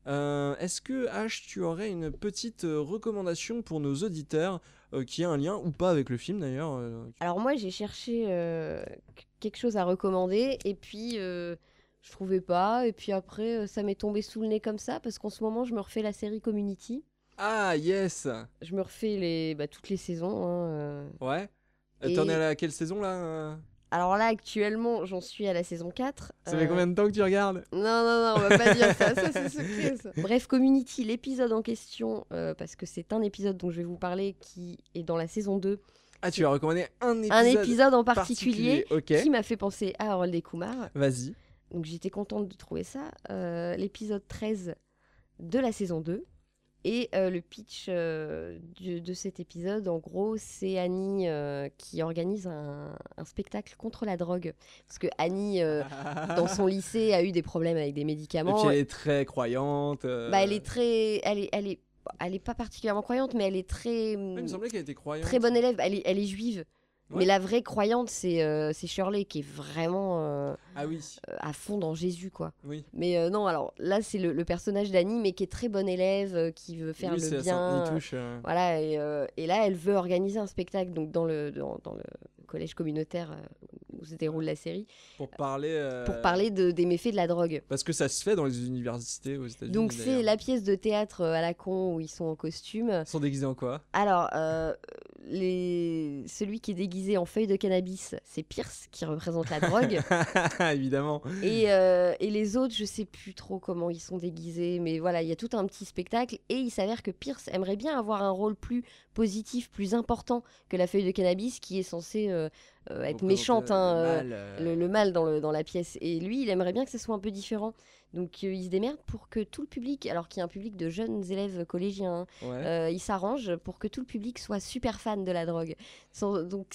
Euh, Est-ce que H, tu aurais une petite recommandation pour nos auditeurs? Qui a un lien ou pas avec le film d'ailleurs euh, Alors moi, j'ai cherché euh, qu- quelque chose à recommander et puis euh, je trouvais pas. Et puis après, euh, ça m'est tombé sous le nez comme ça parce qu'en ce moment, je me refais la série Community. Ah yes Je me refais les, bah, toutes les saisons. hein, euh. Ouais? Euh, Et- T'en es à la- quelle saison là euh? Alors là, actuellement, j'en suis à la saison 4. Ça fait Euh, combien de temps que tu regardes? Non, non, non, on va pas dire ça, ça c'est secret. ça. Bref, Community, l'épisode en question, euh, parce que c'est un épisode dont je vais vous parler qui est dans la saison 2. Ah, tu as recommandé un épisode Un épisode en particulier, particulier, qui m'a fait penser à Harold et Kumar. Vas-y. Donc j'étais contente de trouver ça. Euh, l'épisode 13 de la saison 2. Et euh, le pitch euh, du- de cet épisode, en gros, c'est Annie euh, qui organise un, un spectacle contre la drogue. Parce que Annie, dans son lycée, a eu des problèmes avec des Et médicaments. puis elle est très croyante. Bah, elle est très, elle est, elle est, elle est pas particulièrement croyante, mais elle est très, il me semblait qu'elle était croyante. très bonne élève. Elle est, elle est juive. Ouais. Mais la vraie croyante, c'est euh, Shirley qui est vraiment euh, Ah oui. euh, à fond dans Jésus, quoi. Oui. Mais non, alors là, c'est le, le personnage d'Annie, mais qui est très bonne élève, qui veut faire Oui, le bien. Euh. Voilà, et, et là, elle veut organiser un spectacle donc dans le, dans, dans le collège communautaire où se déroule la série, Pour parler. pour parler de, des méfaits de la drogue. Parce que ça se fait dans les universités aux États-Unis. Donc c'est la pièce de théâtre à la con où ils sont en costume. Ils sont déguisés en quoi? Alors, les... celui qui est déguisé en feuille de cannabis, c'est Pierce qui représente la drogue. Évidemment. Et, euh, et les autres, je sais plus trop comment ils sont déguisés, mais voilà, il y a tout un petit spectacle. Et il s'avère que Pierce aimerait bien avoir un rôle plus positif, plus important que la feuille de cannabis qui est censée euh, euh, être méchante, hein, le mal, le, le mal dans, le, dans la pièce. Et lui, il aimerait bien que ce soit un peu différent. Donc euh, il se démerde pour que tout le public, alors qu'il y a un public de jeunes élèves collégiens, hein, Ouais. euh, il s'arrange pour que tout le public soit super fan de la drogue. Sans- donc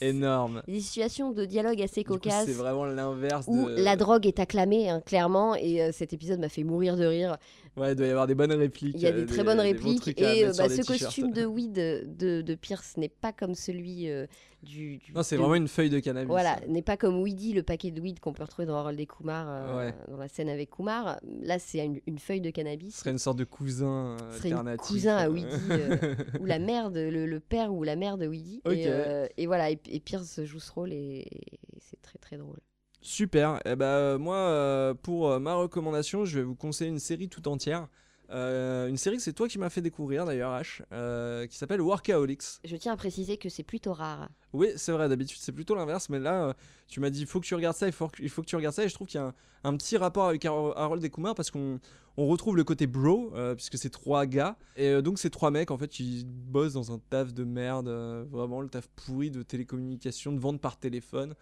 Énorme. des situations de dialogue assez cocasses c'est vraiment l'inverse où de. la drogue est acclamée, hein, clairement, et euh, cet épisode m'a fait mourir de rire. Ouais, il doit y avoir des bonnes répliques. Il y a euh, des très bonnes répliques, et euh, bah, ce costume de weed de, de Pierce n'est pas comme celui euh, du, du- Non, c'est de- vraiment une feuille de cannabis. Voilà, n'est pas comme Weedy, le paquet de weed qu'on peut retrouver dans Harold et Kumar, euh, Ouais. dans la scène avec Kumar. Là, c'est une, une feuille de cannabis. Ce serait une sorte de cousin euh, alternatif. cousin à. Weedy, ou la mère de, le, le père ou la mère de Weedy. Et, et voilà, et, et Pierce joue ce rôle et, et c'est très très drôle. Super. Et bah, moi, euh, pour euh, ma recommandation, je vais vous conseiller une série tout entière. Euh, une série que c'est toi qui m'as fait découvrir d'ailleurs, H, euh, qui s'appelle Workaholics. Je tiens à préciser que c'est plutôt rare. Oui, c'est vrai, d'habitude c'est plutôt l'inverse, mais là, euh, tu m'as dit il faut que tu regardes ça, il faut il faut que tu regardes ça, et je trouve qu'il y a un, un petit rapport avec Har- Harold et Kumar parce qu'on on retrouve le côté bro, euh, puisque c'est trois gars, et euh, donc ces trois mecs en fait qui bossent dans un taf de merde, euh, vraiment le taf pourri de télécommunication, de vente par téléphone.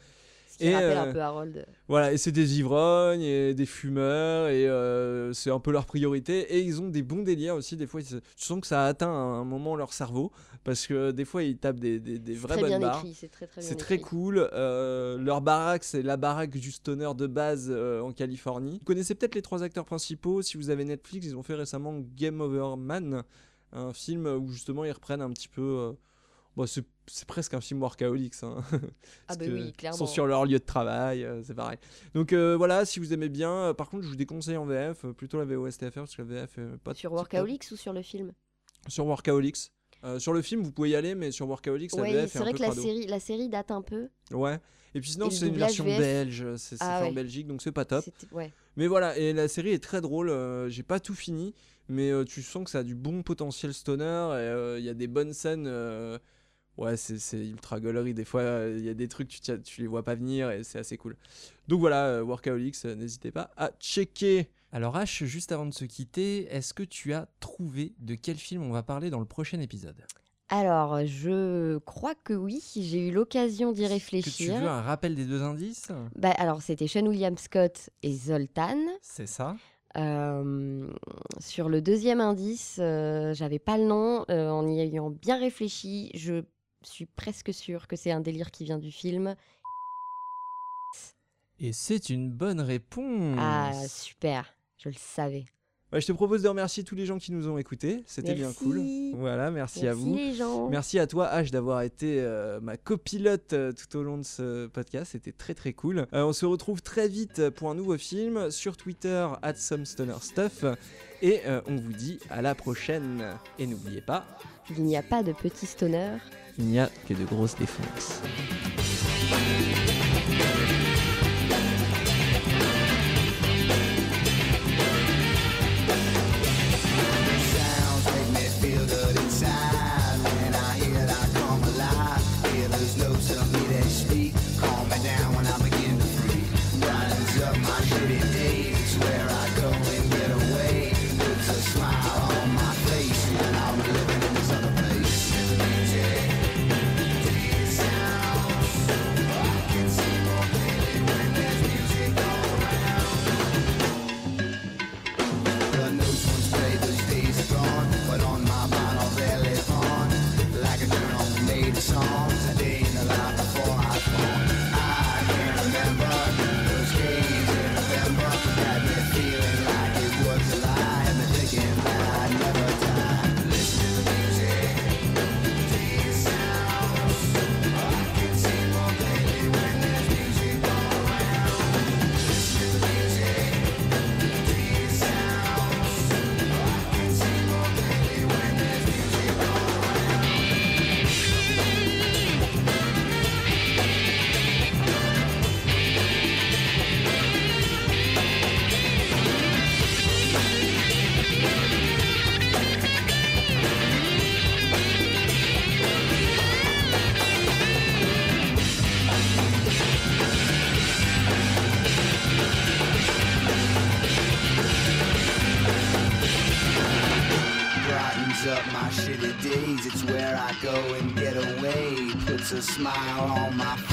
Rappelle euh, un peu Harold. Voilà, et c'est des ivrognes et des fumeurs, et euh, c'est un peu leur priorité. Et ils ont des bons délires aussi. Des fois, tu sens que ça a atteint à un moment leur cerveau, parce que des fois, ils tapent des, des, des vraies bonnes barres. c'est très très bien cool. Euh, leur baraque, c'est la baraque du stoner de base en Californie. Vous connaissez peut-être les trois acteurs principaux. Si vous avez Netflix, ils ont fait récemment Game Over Man, un film où justement ils reprennent un petit peu. Bon, c'est presque un film workaholics. hein. Parce bah oui, Ils sont clairement. sur leur lieu de travail, euh, c'est pareil. Donc euh, voilà, si vous aimez bien. euh, par contre, je vous déconseille en VF, plutôt la VOSTFR, parce que la VF est pas Sur. Workaholics ou sur le film? Sur Workaholics. Sur le film, vous pouvez y aller, mais sur Workaholics, la Oui, VF est c'est un vrai peu que la crado. série, la série date un peu. Ouais. Et puis sinon, c'est une version VF? belge, c'est Ah fait en ouais. Belgique, donc c'est pas top. Ouais. Mais voilà, et la série est très drôle. J'ai pas tout fini, mais tu sens que ça a du bon potentiel stoner. Il y a des bonnes scènes. Ouais, c'est c'est ultra gaulerie. Des fois, euh, il y a des trucs, tu, tu les vois pas venir et c'est assez cool. Donc voilà, euh, Workaholics, euh, n'hésitez pas à checker. Alors H, juste avant de se quitter, est-ce que tu as trouvé de quel film on va parler dans le prochain épisode? Alors, je crois que oui, j'ai eu l'occasion d'y Que tu réfléchir. veux un rappel des deux indices? Bah, alors, c'était Sean William Scott et Zoltan. C'est ça. Euh, sur le deuxième indice, euh, j'avais pas le nom. euh, en y ayant bien réfléchi, je suis presque sûre que c'est un délire qui vient du film. Et c'est une bonne réponse. Ah, super, je le savais. Ouais, je te propose de remercier tous les gens qui nous ont écoutés. C'était bien cool. Voilà, merci, à Merci vous. les gens. Merci à toi H d'avoir été euh, ma copilote euh, tout au long de ce podcast, c'était très très cool. Euh, on se retrouve très vite pour un nouveau film sur Twitter at some stoner stuff et on vous dit à la prochaine. Et n'oubliez pas, Il n'y a pas de petit stoner. Il n'y a que de grosses défenses. Smile on my